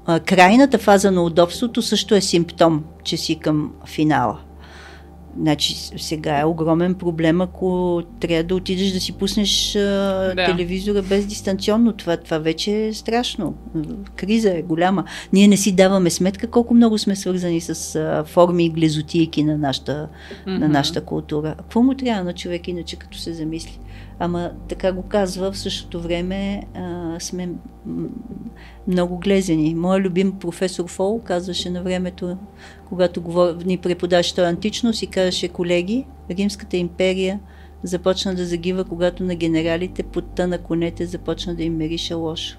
а, крайната фаза на удобството също е симптом, че си към финала. Значи сега е огромен проблем, ако трябва да отидеш да си пуснеш а, да. телевизора без дистанционно. Това, това вече е страшно. Криза е голяма. Ние не си даваме сметка колко много сме свързани с а, форми и глезотийки на нашата, mm-hmm. на нашата култура. Какво му трябва на човек иначе като се замисли? Ама така го казва, в същото време а, сме много глезени. Моя любим професор Фол казваше на времето, когато ни преподаваше той античност и казваше, колеги, Римската империя започна да загива, когато на генералите подта на конете започна да им мерише лошо.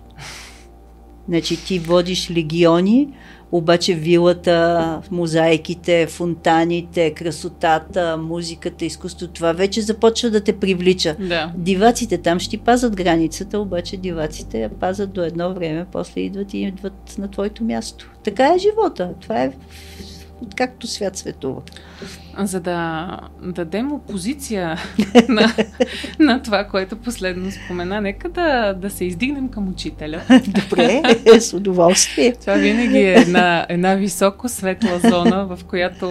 Значи ти водиш легиони, обаче вилата, мозайките, фонтаните, красотата, музиката, изкуство, това вече започва да те привлича. Да. Диваците там ще ти пазат границата, обаче диваците я пазат до едно време, после идват и идват на твоето място. Така е живота. Това е както свят светува. За да дадем опозиция [LAUGHS] на, на това, което последно спомена, нека да, да се издигнем към учителя. [LAUGHS] Добре, с удоволствие. Това винаги е една, една високо светла зона, в която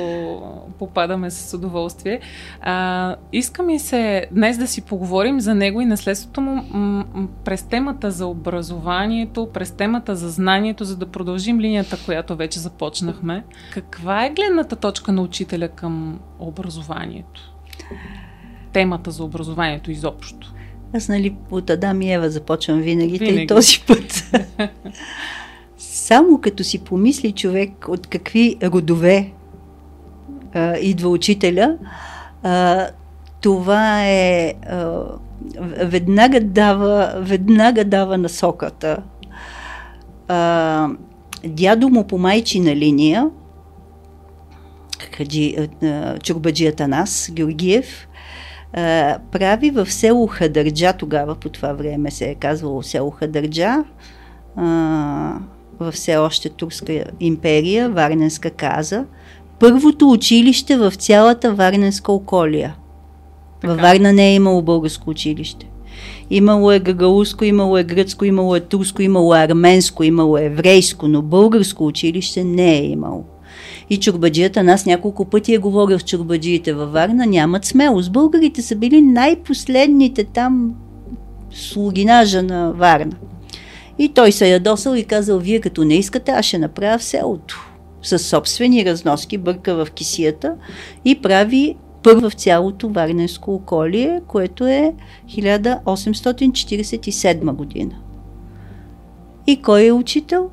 попадаме с удоволствие. А, иска ми се днес да си поговорим за него и наследството му м- м- през темата за образованието, през темата за знанието, за да продължим линията, която вече започнахме. Каква е гледната точка на учителя към образованието? Темата за образованието изобщо. Аз, нали, от Адам и Ева започвам винаги, винаги. и този път. [LAUGHS] Само като си помисли човек от какви родове а, идва учителя, а, това е а, веднага дава, веднага дава насоката. А, дядо му по майчина линия Хаджи, Чурбаджи Атанас Георгиев, прави в село Хадърджа, тогава по това време се е казвало село Хадърджа, в все още Турска империя, Варненска каза, първото училище в цялата Варненска околия. Във Варна не е имало българско училище. Имало е гагауско, имало е гръцко, имало е турско, имало е арменско, имало е еврейско, но българско училище не е имало. И чурбаджията, нас няколко пъти е говорил с чурбаджиите във Варна, нямат смелост. Българите са били най-последните там слугинажа на Варна. И той се ядосал и казал, вие като не искате, аз ще направя в селото. С собствени разноски бърка в кисията и прави първа в цялото Варненско околие, което е 1847 година. И кой е учител?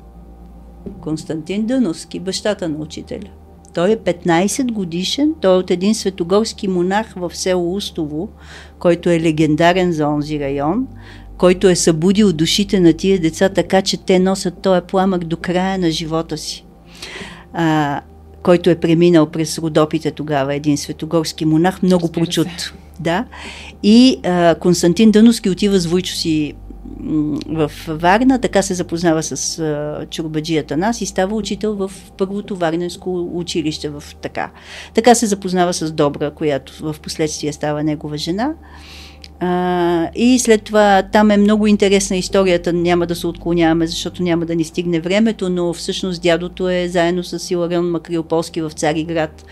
Константин Дъновски, бащата на учителя. Той е 15 годишен, той е от един светогорски монах в село Устово, който е легендарен за онзи район, който е събудил душите на тия деца така, че те носят този пламък до края на живота си. А, който е преминал през Родопите тогава, един светогорски монах, много прочут. Да. И а, Константин Дъновски отива с Войчо си в Варна, така се запознава с чурбаджията нас и става учител в първото варненско училище в така. Така се запознава с Добра, която в последствие става негова жена. А, и след това там е много интересна историята, няма да се отклоняваме, защото няма да ни стигне времето, но всъщност дядото е заедно с Иларион Макриополски в Цариград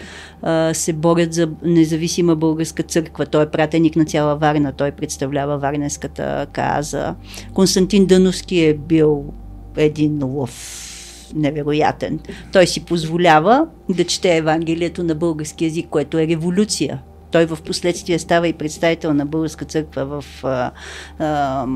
а, се борят за независима българска църква. Той е пратеник на цяла Варна, той представлява Варненската каза. Константин Дъновски е бил един лъв невероятен. Той си позволява да чете Евангелието на български язик, което е революция той в последствие става и представител на Българска църква в, а, а,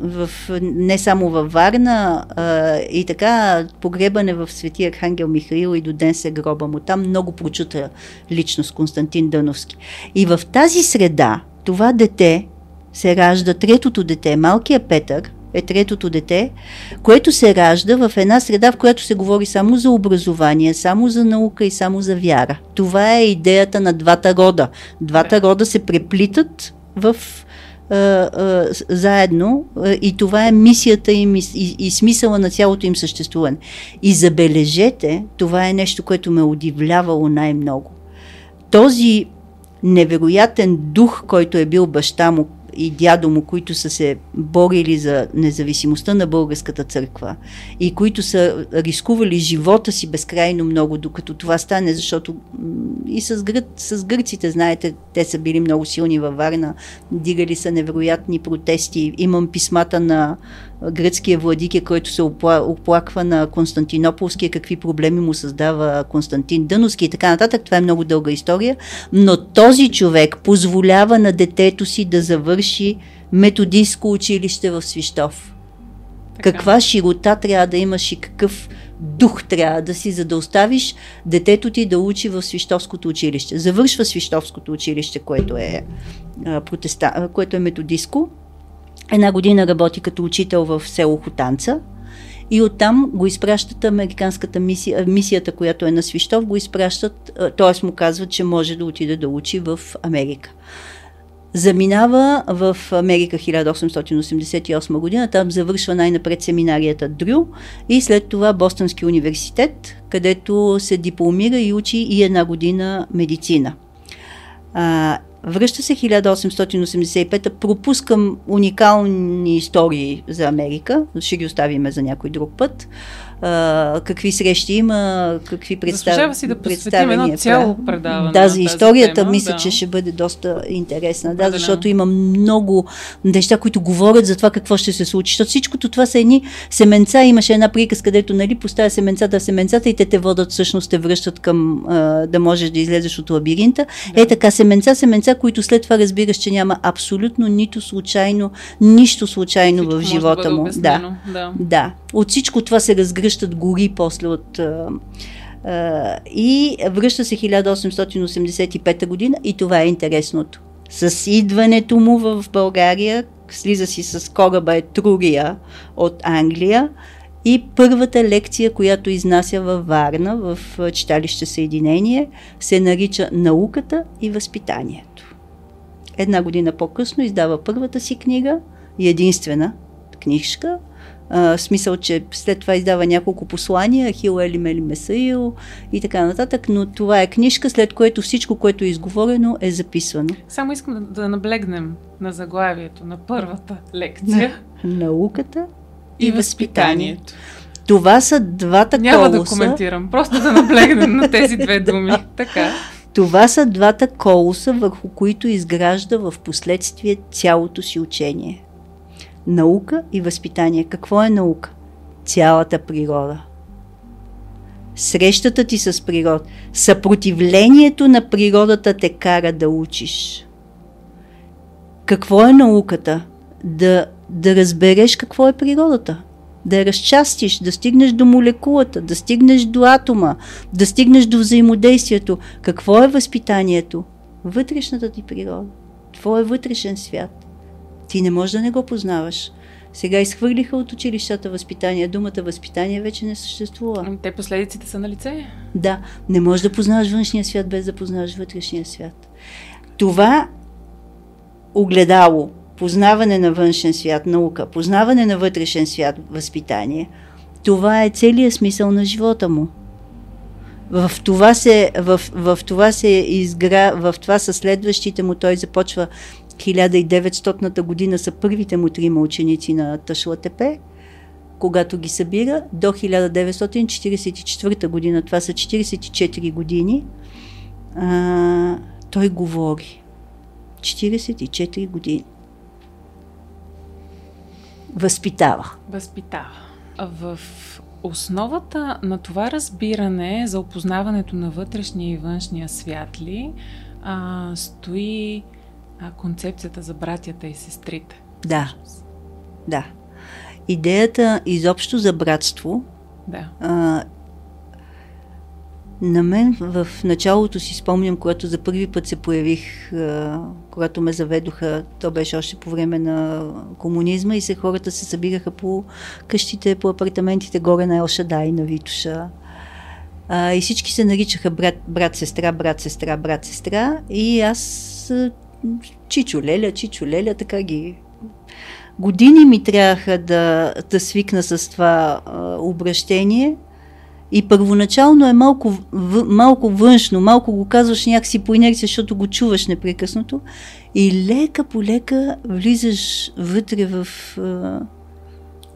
в не само във Варна а, и така погребане в Свети Архангел Михаил и до ден се гроба му. Там много прочута личност Константин Дъновски. И в тази среда това дете се ражда, третото дете, малкият Петър, е третото дете, което се ражда в една среда, в която се говори само за образование, само за наука и само за вяра. Това е идеята на двата рода. Двата рода се преплитат в заедно и това е мисията им и, и, и смисъла на цялото им съществуване. И забележете, това е нещо, което ме удивлявало най-много. Този невероятен дух, който е бил баща му, и дядо му, които са се борили за независимостта на българската църква и които са рискували живота си безкрайно много, докато това стане, защото и с, гър... с гърците, знаете, те са били много силни във Варна, дигали са невероятни протести. Имам писмата на гръцкия владик, който се оплаква на Константинополския, какви проблеми му създава Константин Дъновски и така нататък. Това е много дълга история, но този човек позволява на детето си да завърши методистско училище в Свищов. Така. Каква широта трябва да имаш и какъв дух трябва да си, за да оставиш детето ти да учи в Свищовското училище. Завършва Свищовското училище, което е, а, протеста, което е методистко Една година работи като учител в село Хотанца и оттам го изпращат американската мисия, мисията, която е на Свищов, го изпращат, т.е. му казват, че може да отиде да учи в Америка. Заминава в Америка 1888 година, там завършва най-напред семинарията Дрю и след това Бостонски университет, където се дипломира и учи и една година медицина. А, Връща се 1885, пропускам уникални истории за Америка, ще ги оставиме за някой друг път а, какви срещи има, какви представ... си да посветим едно цяло предаване. Да, за историята тема, мисля, да. че ще бъде доста интересна. Да, защото има много неща, които говорят за това какво ще се случи. Защото всичкото това са едни семенца. Имаше една приказка, където нали, поставя семенцата в семенцата и те те водят, всъщност те връщат към а, да можеш да излезеш от лабиринта. Да. Е така, семенца, семенца, които след това разбираш, че няма абсолютно нито случайно, нищо случайно Всичко в живота да му. Да, да. да. От всичко това се разгръщат гори после от... И връща се 1885 година и това е интересното. С идването му в България, слиза си с кораба Етрурия от Англия и първата лекция, която изнася във Варна, в читалище Съединение, се нарича Науката и възпитанието. Една година по-късно издава първата си книга единствена книжка – в смисъл, че след това издава няколко послания, Хил Ели Мели Месаил и така нататък, но това е книжка, след което всичко, което е изговорено, е записвано. Само искам да, да наблегнем на заглавието на първата лекция. Науката и, и възпитанието. възпитанието. Това са двата Няма колоса. да коментирам, просто да наблегнем на тези две [LAUGHS] думи. Така. Това са двата колоса, върху които изгражда в последствие цялото си учение. Наука и възпитание. Какво е наука? Цялата природа. Срещата ти с природа. Съпротивлението на природата те кара да учиш. Какво е науката? Да, да разбереш какво е природата да я разчастиш, да стигнеш до молекулата, да стигнеш до атома, да стигнеш до взаимодействието. Какво е възпитанието? Вътрешната ти природа. Твоя вътрешен свят. Ти не можеш да не го познаваш. Сега изхвърлиха от училищата възпитание. Думата възпитание вече не съществува. Ами, те последиците са на лице. Да, не можеш да познаваш външния свят без да познаваш вътрешния свят. Това огледало познаване на външен свят, наука, познаване на вътрешен свят, възпитание, това е целият смисъл на живота му. В това се, в, в това се изгра, в това са следващите му, той започва 1900-та година са първите му трима ученици на Ташлатепе, когато ги събира, до 1944 година, това са 44 години, а, той говори. 44 години възпитава. Възпитава. В основата на това разбиране за опознаването на вътрешния и външния свят ли а, стои а, концепцията за братята и сестрите? Да. Да. Идеята изобщо за братство да. а, на мен в началото си спомням, когато за първи път се появих, когато ме заведоха, то беше още по време на комунизма и се хората се събираха по къщите, по апартаментите горе на Елшадай, на Витуша. А, и всички се наричаха брат, брат, сестра, брат, сестра, брат, сестра. И аз Чичо Леля, Чичо Леля, така ги години ми трябваха да, да свикна с това а, обращение. И първоначално е малко, в, малко външно, малко го казваш някакси по инерция, защото го чуваш непрекъснато. И лека по лека влизаш вътре в...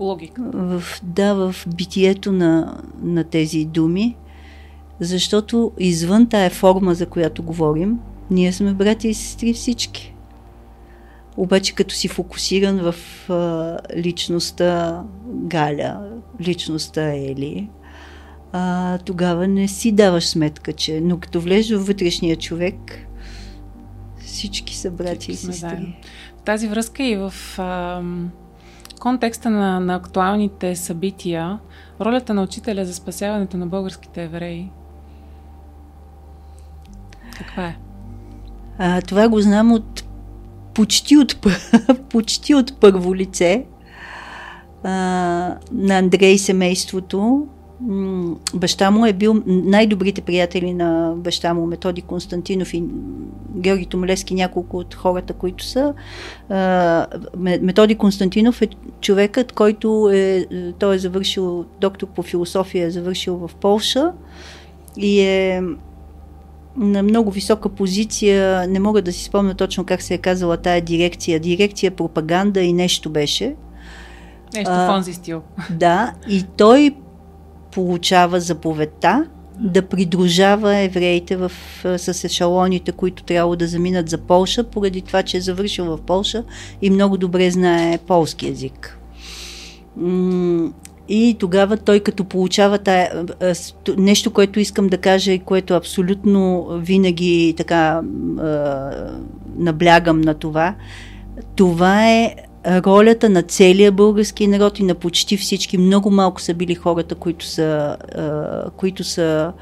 Логика. В, да, в битието на, на тези думи, защото извън тая форма, за която говорим, ние сме брати и сестри всички. Обаче като си фокусиран в а, личността Галя, личността Ели, а, тогава не си даваш сметка, че... Но като влезеш в вътрешния човек, всички са брати и сестри. В тази връзка и в а, контекста на, на актуалните събития, ролята на учителя за спасяването на българските евреи, каква е? А, това го знам от почти от, [LAUGHS] почти от първо лице а, на Андрей семейството баща му е бил най-добрите приятели на баща му, Методи Константинов и Георги Томлески, няколко от хората, които са. Методи Константинов е човекът, който е, той е завършил доктор по философия, е завършил в Полша и е на много висока позиция, не мога да си спомня точно как се е казала тая дирекция, дирекция пропаганда и нещо беше. Нещо фонзи стил. Да, и той получава заповедта да придружава евреите в, с ешалоните, които трябва да заминат за Полша, поради това, че е завършил в Полша и много добре знае полски язик. И тогава той като получава тая, нещо, което искам да кажа и което абсолютно винаги така наблягам на това, това е ролята на целия български народ и на почти всички. Много малко са били хората, които са, които са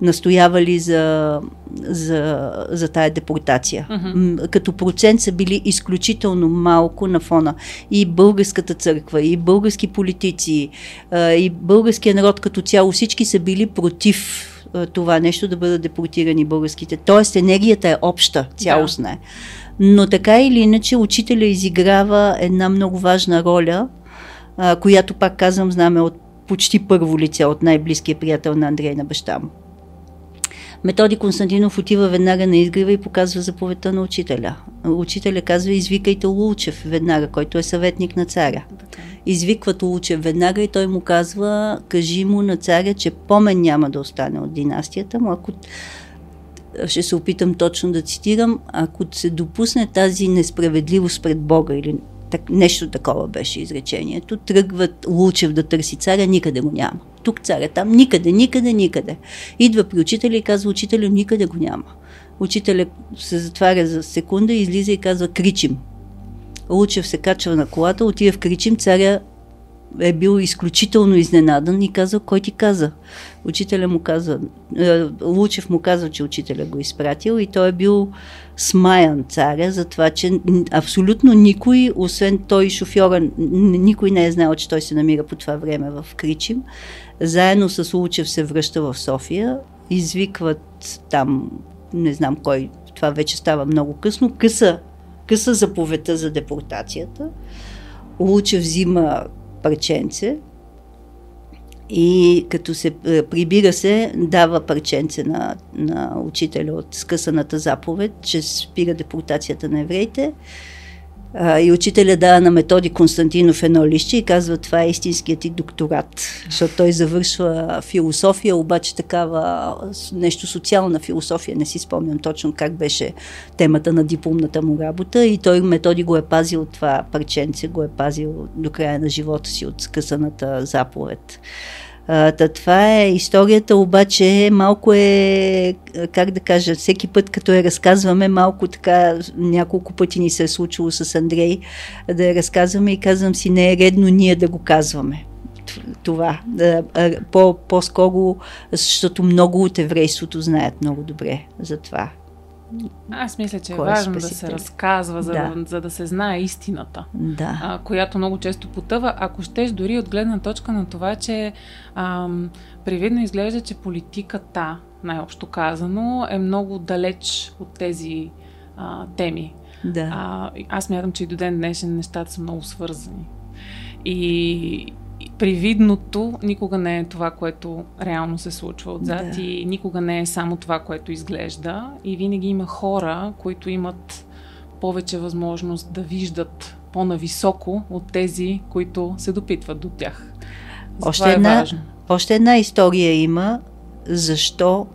настоявали за, за, за тая депортация. Uh-huh. Като процент са били изключително малко на фона. И българската църква, и български политици, и българския народ като цяло, всички са били против това нещо да бъдат депортирани българските. Тоест енергията е обща, цялостна е. Но така или иначе учителя изиграва една много важна роля а, която пак казвам, знаме от почти първо лице, от най-близкия приятел на Андрей на баща му. Методи Константинов отива веднага на изгрева и показва заповедта на учителя. Учителя казва, извикайте Лулчев веднага, който е съветник на царя. Извикват Лулчев веднага и той му казва, кажи му на царя, че помен няма да остане от династията му, ако ще се опитам точно да цитирам, ако се допусне тази несправедливост пред Бога или так, нещо такова беше изречението, тръгват Лучев да търси царя, никъде го няма. Тук царя, там никъде, никъде, никъде. Идва при учителя и казва, учителя никъде го няма. Учителя се затваря за секунда, излиза и казва, кричим. Лучев се качва на колата, отива в кричим, царя е бил изключително изненадан и казал, кой ти каза? Учителя му каза, е, Лучев му каза, че учителя го изпратил и той е бил смаян царя за това, че абсолютно никой, освен той шофьора, никой не е знал, че той се намира по това време в Кричим. Заедно с Лучев се връща в София, извикват там, не знам кой, това вече става много късно, къса, къса заповедта за депортацията. Лучев взима парченце и като се е, прибира се, дава парченце на, на учителя от скъсаната заповед, че спира депортацията на евреите. А, и учителя дава на методи Константинов едно лище и казва, това е истинският ти докторат, защото той завършва философия, обаче такава нещо социална философия, не си спомням точно как беше темата на дипломната му работа и той методи го е пазил това парченце, го е пазил до края на живота си от скъсаната заповед. Та това е историята, обаче малко е, как да кажа, всеки път като я разказваме, малко така, няколко пъти ни се е случило с Андрей да я разказваме и казвам си, не е редно ние да го казваме това. По, по-скоро, защото много от еврейството знаят много добре за това. Аз мисля, че е, е важно да се разказва, за да. за да се знае истината, да. а, която много често потъва. Ако щеш дори от гледна точка на това, че ам, привидно изглежда, че политиката, най-общо казано, е много далеч от тези а, теми. Да. А, аз мятам, че и до ден днешен нещата са много свързани. И, привидното никога не е това, което реално се случва отзад да. и никога не е само това, което изглежда. И винаги има хора, които имат повече възможност да виждат по-нависоко от тези, които се допитват до тях. още, е една, важно. още една история има, защо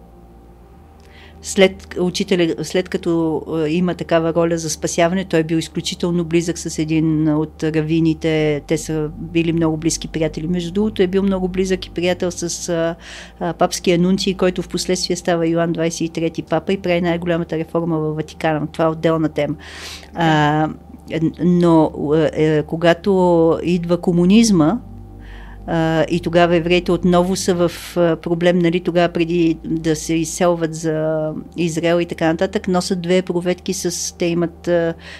след, учителя, след като е, има такава роля за спасяване, той е бил изключително близък с един от равините. Те са били много близки приятели. Между другото е бил много близък и приятел с а, а, папския анунци, който в последствие става Йоан 23 папа и прави най-голямата реформа в Ватикана. Това е отделна тема. А, но е, когато идва комунизма, и тогава евреите отново са в проблем, нали, тогава преди да се изселват за Израел и така нататък, носят две проветки с, те имат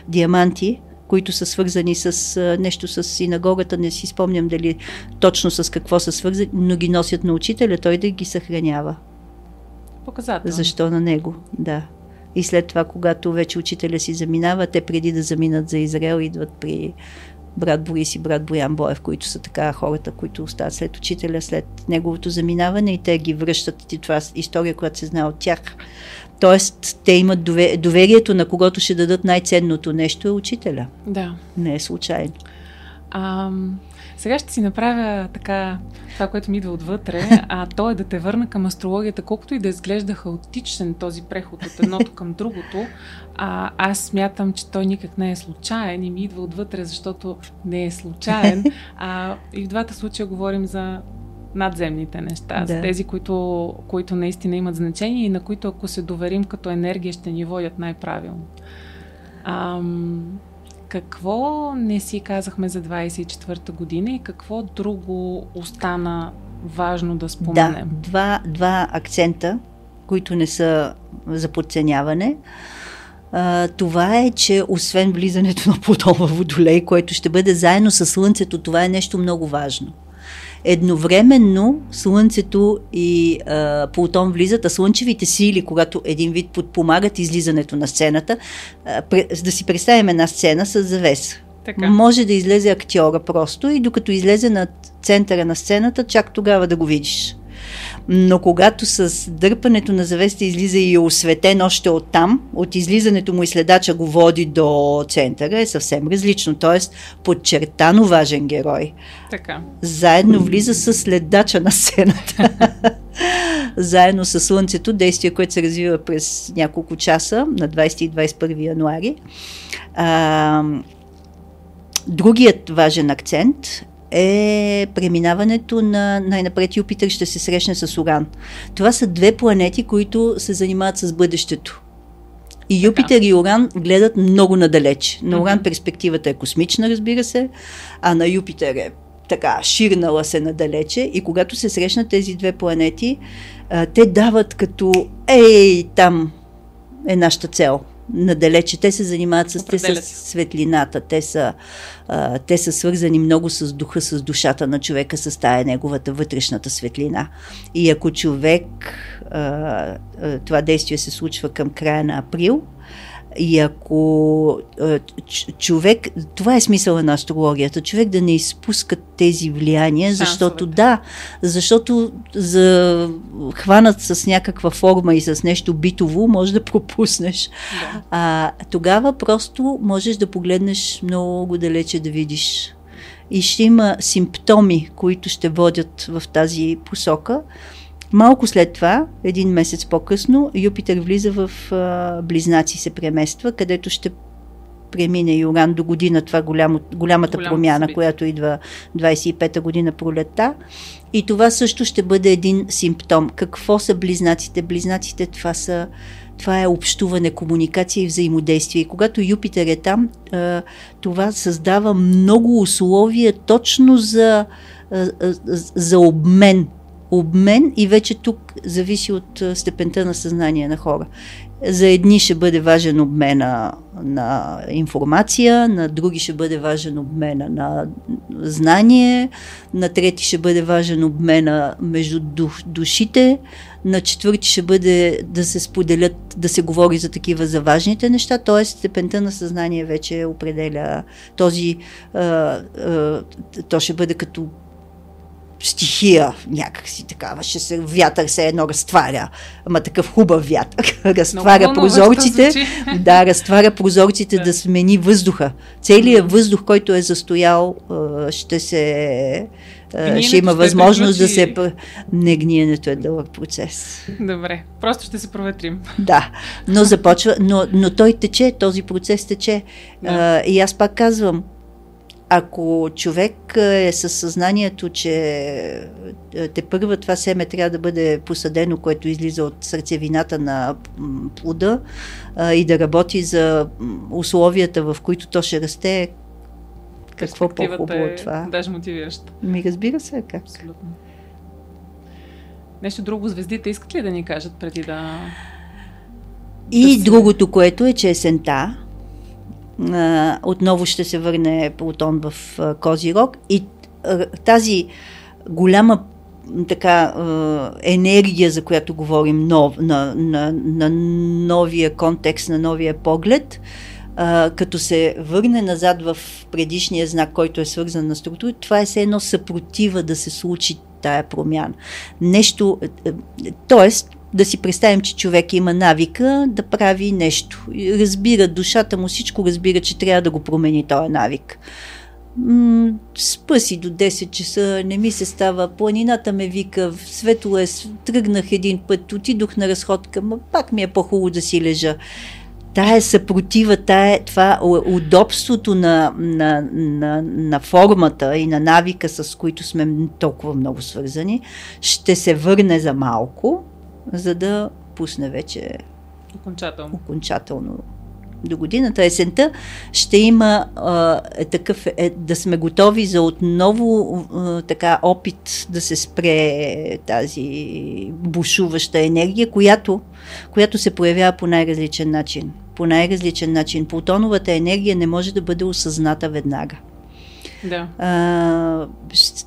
диаманти, които са свързани с нещо с синагогата, не си спомням дали точно с какво са свързани, но ги носят на учителя, той да ги съхранява. Показателно. Защо на него, да. И след това, когато вече учителя си заминава, те преди да заминат за Израел, идват при брат Борис и брат Боян Боев, които са така хората, които остават след учителя, след неговото заминаване и те ги връщат. И това е история, която се знае от тях. Тоест, те имат доверието на когото ще дадат най-ценното нещо е учителя. Да. Не е случайно. А, сега ще си направя така това, което ми идва отвътре, а то е да те върна към астрологията, колкото и да изглежда хаотичен този преход от едното към другото. А, аз смятам, че той никак не е случайен и ми идва отвътре, защото не е случайен. А, и в двата случая говорим за надземните неща, да. за тези, които, които наистина имат значение и на които ако се доверим като енергия, ще ни водят най-правилно. Ам, какво не си казахме за 24-та година и какво друго остана важно да споменем? Да, два, два акцента, които не са за подценяване. Това е, че освен влизането на в Водолей, което ще бъде заедно с Слънцето, това е нещо много важно едновременно Слънцето и а, Плутон влизат, а слънчевите сили, когато един вид подпомагат излизането на сцената, а, да си представим една сцена с завеса. Така. Може да излезе актьора просто и докато излезе на центъра на сцената, чак тогава да го видиш. Но когато с дърпането на завеста излиза и е осветен още от там, от излизането му и следача го води до центъра, е съвсем различно. Тоест, подчертано важен герой. Така. Заедно влиза с следача на сцената. [LAUGHS] Заедно с Слънцето, действие, което се развива през няколко часа на 20 и 21 януари. А, другият важен акцент е преминаването на най-напред Юпитър ще се срещне с Уран. Това са две планети, които се занимават с бъдещето. И Юпитер и Уран гледат много надалеч. На Уран перспективата е космична, разбира се, а на Юпитер е така ширнала се надалече и когато се срещнат тези две планети, те дават като ей, там е нашата цел надалече. Те се занимават с, те с светлината, те са, а, те са свързани много с духа, с душата на човека, с тая неговата вътрешната светлина. И ако човек, а, а, това действие се случва към края на април, и ако човек, това е смисъла на астрологията, човек да не изпуска тези влияния, защото да, защото за хванат с някаква форма и с нещо битово, може да пропуснеш. Да. А, тогава просто можеш да погледнеш много далече да видиш. И ще има симптоми, които ще водят в тази посока. Малко след това, един месец по-късно, Юпитер влиза в а, Близнаци, се премества, където ще премине и Уран до година, това голямо, голямата Голям промяна, събит. която идва 25-та година пролета. И това също ще бъде един симптом. Какво са близнаците? Близнаците това са това е общуване, комуникация и взаимодействие. И когато Юпитер е там, това създава много условия точно за, за обмен обмен и вече тук зависи от степента на съзнание на хора. За едни ще бъде важен обмена на информация, на други ще бъде важен обмена на знание, на трети ще бъде важен обмена между душите, на четвърти ще бъде да се споделят, да се говори за такива за важните неща, т.е. степента на съзнание вече определя този, а, а, то ще бъде като стихия някакси такава, ще се вятър се едно разтваря, ама такъв хубав вятър, [LAUGHS] разтваря Много прозорците, [LAUGHS] да, разтваря прозорците да. да смени въздуха. Целият въздух, който е застоял, ще се ще има възможност да се... Не, гниенето е дълъг процес. Добре, просто ще се проветрим. [LAUGHS] Да, но започва, но, но той тече, този процес тече. Да. А, и аз пак казвам, ако човек е със съзнанието, че те първа това семе трябва да бъде посадено, което излиза от сърцевината на плода и да работи за условията, в които то ще расте, какво по-хубаво е това? Даже мотивиращо. Ми разбира се, как. Абсолютно. Нещо друго звездите искат ли да ни кажат преди да... И да другото, което е, че есента, отново ще се върне Плутон в а, Козирог и тази голяма така енергия, за която говорим нов, на, на, на новия контекст, на новия поглед, като се върне назад в предишния знак, който е свързан на структура, това е все едно съпротива да се случи тая промяна. Нещо, т.е да си представим, че човек има навика да прави нещо. Разбира, душата му всичко разбира, че трябва да го промени този навик. М- до 10 часа, не ми се става, планината ме вика, светло е, тръгнах един път, отидох на разходка, ма пак ми е по-хубаво да си лежа. Тая съпротива, тая, това удобството на, на, на, на формата и на навика, с които сме толкова много свързани, ще се върне за малко, за да пусне вече окончателно, окончателно до годината, есента, ще има а, е, такъв, е, да сме готови за отново а, така опит да се спре тази бушуваща енергия, която, която се проявява по най-различен начин. По най-различен начин. Плутоновата енергия не може да бъде осъзната веднага. Да. А,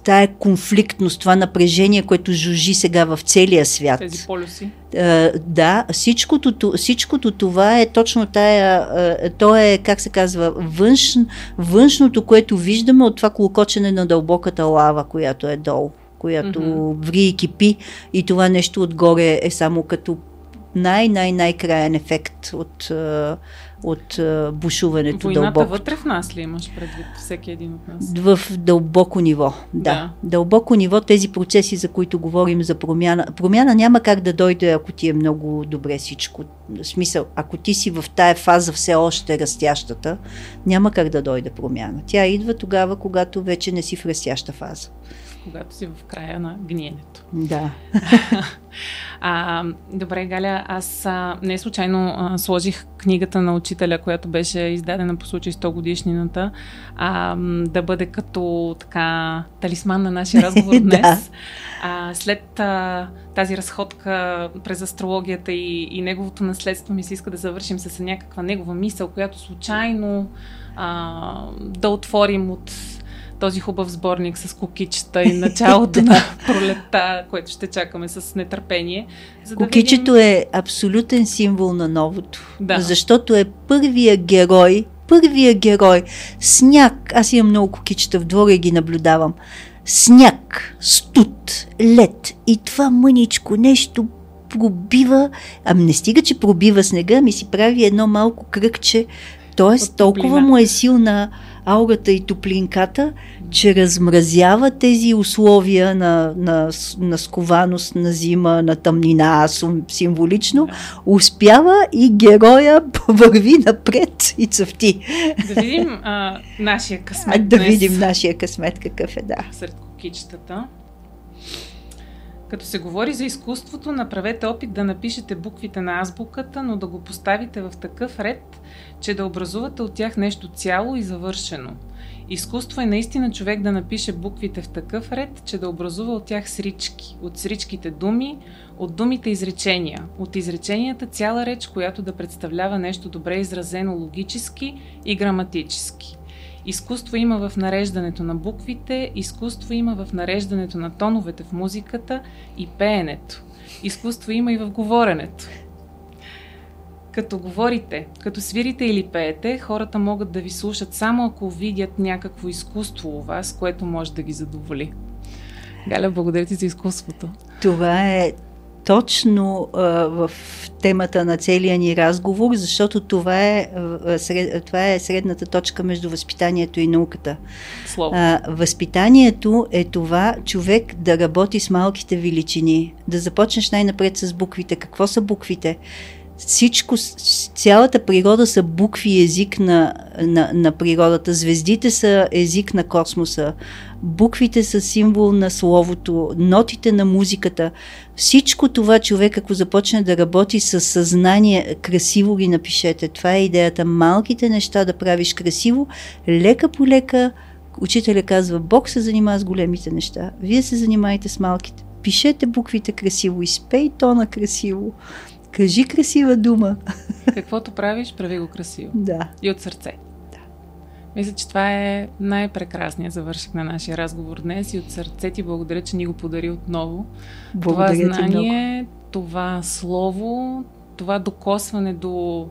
тая конфликтност, това напрежение, което жужи сега в целия свят. Тези полюси. А, да, всичкото, всичкото това е точно тая, а, то е, как се казва, външ, външното, което виждаме от това колокочене на дълбоката лава, която е долу която mm-hmm. ври и кипи и това нещо отгоре е само като най-най-най-краен ефект от, от бушуването Войната дълбоко. вътре в нас ли имаш предвид всеки един от нас? В дълбоко ниво, да. да. Дълбоко ниво тези процеси, за които говорим за промяна. Промяна няма как да дойде, ако ти е много добре всичко. В смисъл, ако ти си в тая фаза все още растящата, няма как да дойде промяна. Тя идва тогава, когато вече не си в растяща фаза когато си в края на гниенето. Да. [LAUGHS] а, добре, Галя, аз а, не случайно а, сложих книгата на учителя, която беше издадена по случай 100 годишнината, а, да бъде като така талисман на нашия разговор [LAUGHS] днес. да. а, след а, тази разходка през астрологията и, и неговото наследство ми се иска да завършим с някаква негова мисъл, която случайно а, да отворим от този хубав сборник с кукичета и началото на [LAUGHS] пролета, което ще чакаме с нетърпение. За да Кукичето видим... е абсолютен символ на новото, да. защото е първия герой, първия герой. Сняг, аз имам много кукичета в двора и ги наблюдавам. Сняг, студ, лед и това мъничко нещо пробива, ами не стига, че пробива снега, ми си прави едно малко кръгче, т.е. толкова му е силна аурата и топлинката, че размразява тези условия на, на, на скованост, на зима, на тъмнина, символично, успява и героя [LAUGHS] върви напред и цъфти. Да видим а, нашия късмет Да днес. видим нашия късмет какъв е, да. Сред кукичетата. Като се говори за изкуството, направете опит да напишете буквите на азбуката, но да го поставите в такъв ред, че да образувате от тях нещо цяло и завършено. Изкуство е наистина човек да напише буквите в такъв ред, че да образува от тях срички, от сричките думи, от думите изречения, от изреченията цяла реч, която да представлява нещо добре изразено логически и граматически. Изкуство има в нареждането на буквите, изкуство има в нареждането на тоновете в музиката и пеенето. Изкуство има и в говоренето. Като говорите, като свирите или пеете, хората могат да ви слушат само ако видят някакво изкуство у вас, което може да ги задоволи. Галя, благодаря ти за изкуството. Това е точно а, в темата на целия ни разговор, защото това е, а, сред, това е средната точка между възпитанието и науката. Слово. А, възпитанието е това човек да работи с малките величини, да започнеш най-напред с буквите. Какво са буквите? Всичко, цялата природа са букви и език на, на, на природата. Звездите са език на космоса. Буквите са символ на словото, нотите на музиката. Всичко това човек, ако започне да работи с съзнание, красиво ги напишете. Това е идеята. Малките неща да правиш красиво, лека по лека. Учителя казва, Бог се занимава с големите неща. Вие се занимаете с малките. Пишете буквите красиво, изпей тона красиво. Кажи красива дума. [LAUGHS] Каквото правиш, прави го красиво. Да. И от сърце. Да. Мисля, че това е най-прекрасният завършик на нашия разговор днес и от сърце ти благодаря, че ни го подари отново. Благодаря това знание, това слово, това докосване до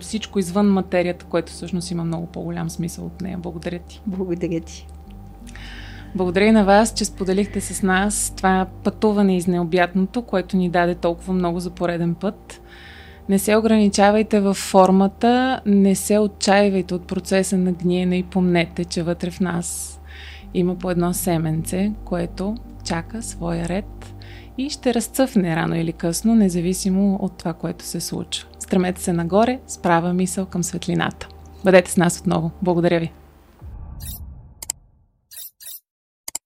всичко извън материята, което всъщност има много по-голям смисъл от нея. Благодаря ти. Благодаря ти. Благодаря и на вас, че споделихте с нас това пътуване из необятното, което ни даде толкова много за пореден път. Не се ограничавайте във формата, не се отчаивайте от процеса на гниене и помнете, че вътре в нас има по едно семенце, което чака своя ред и ще разцъфне рано или късно, независимо от това, което се случва. Стремете се нагоре с права мисъл към светлината. Бъдете с нас отново. Благодаря ви!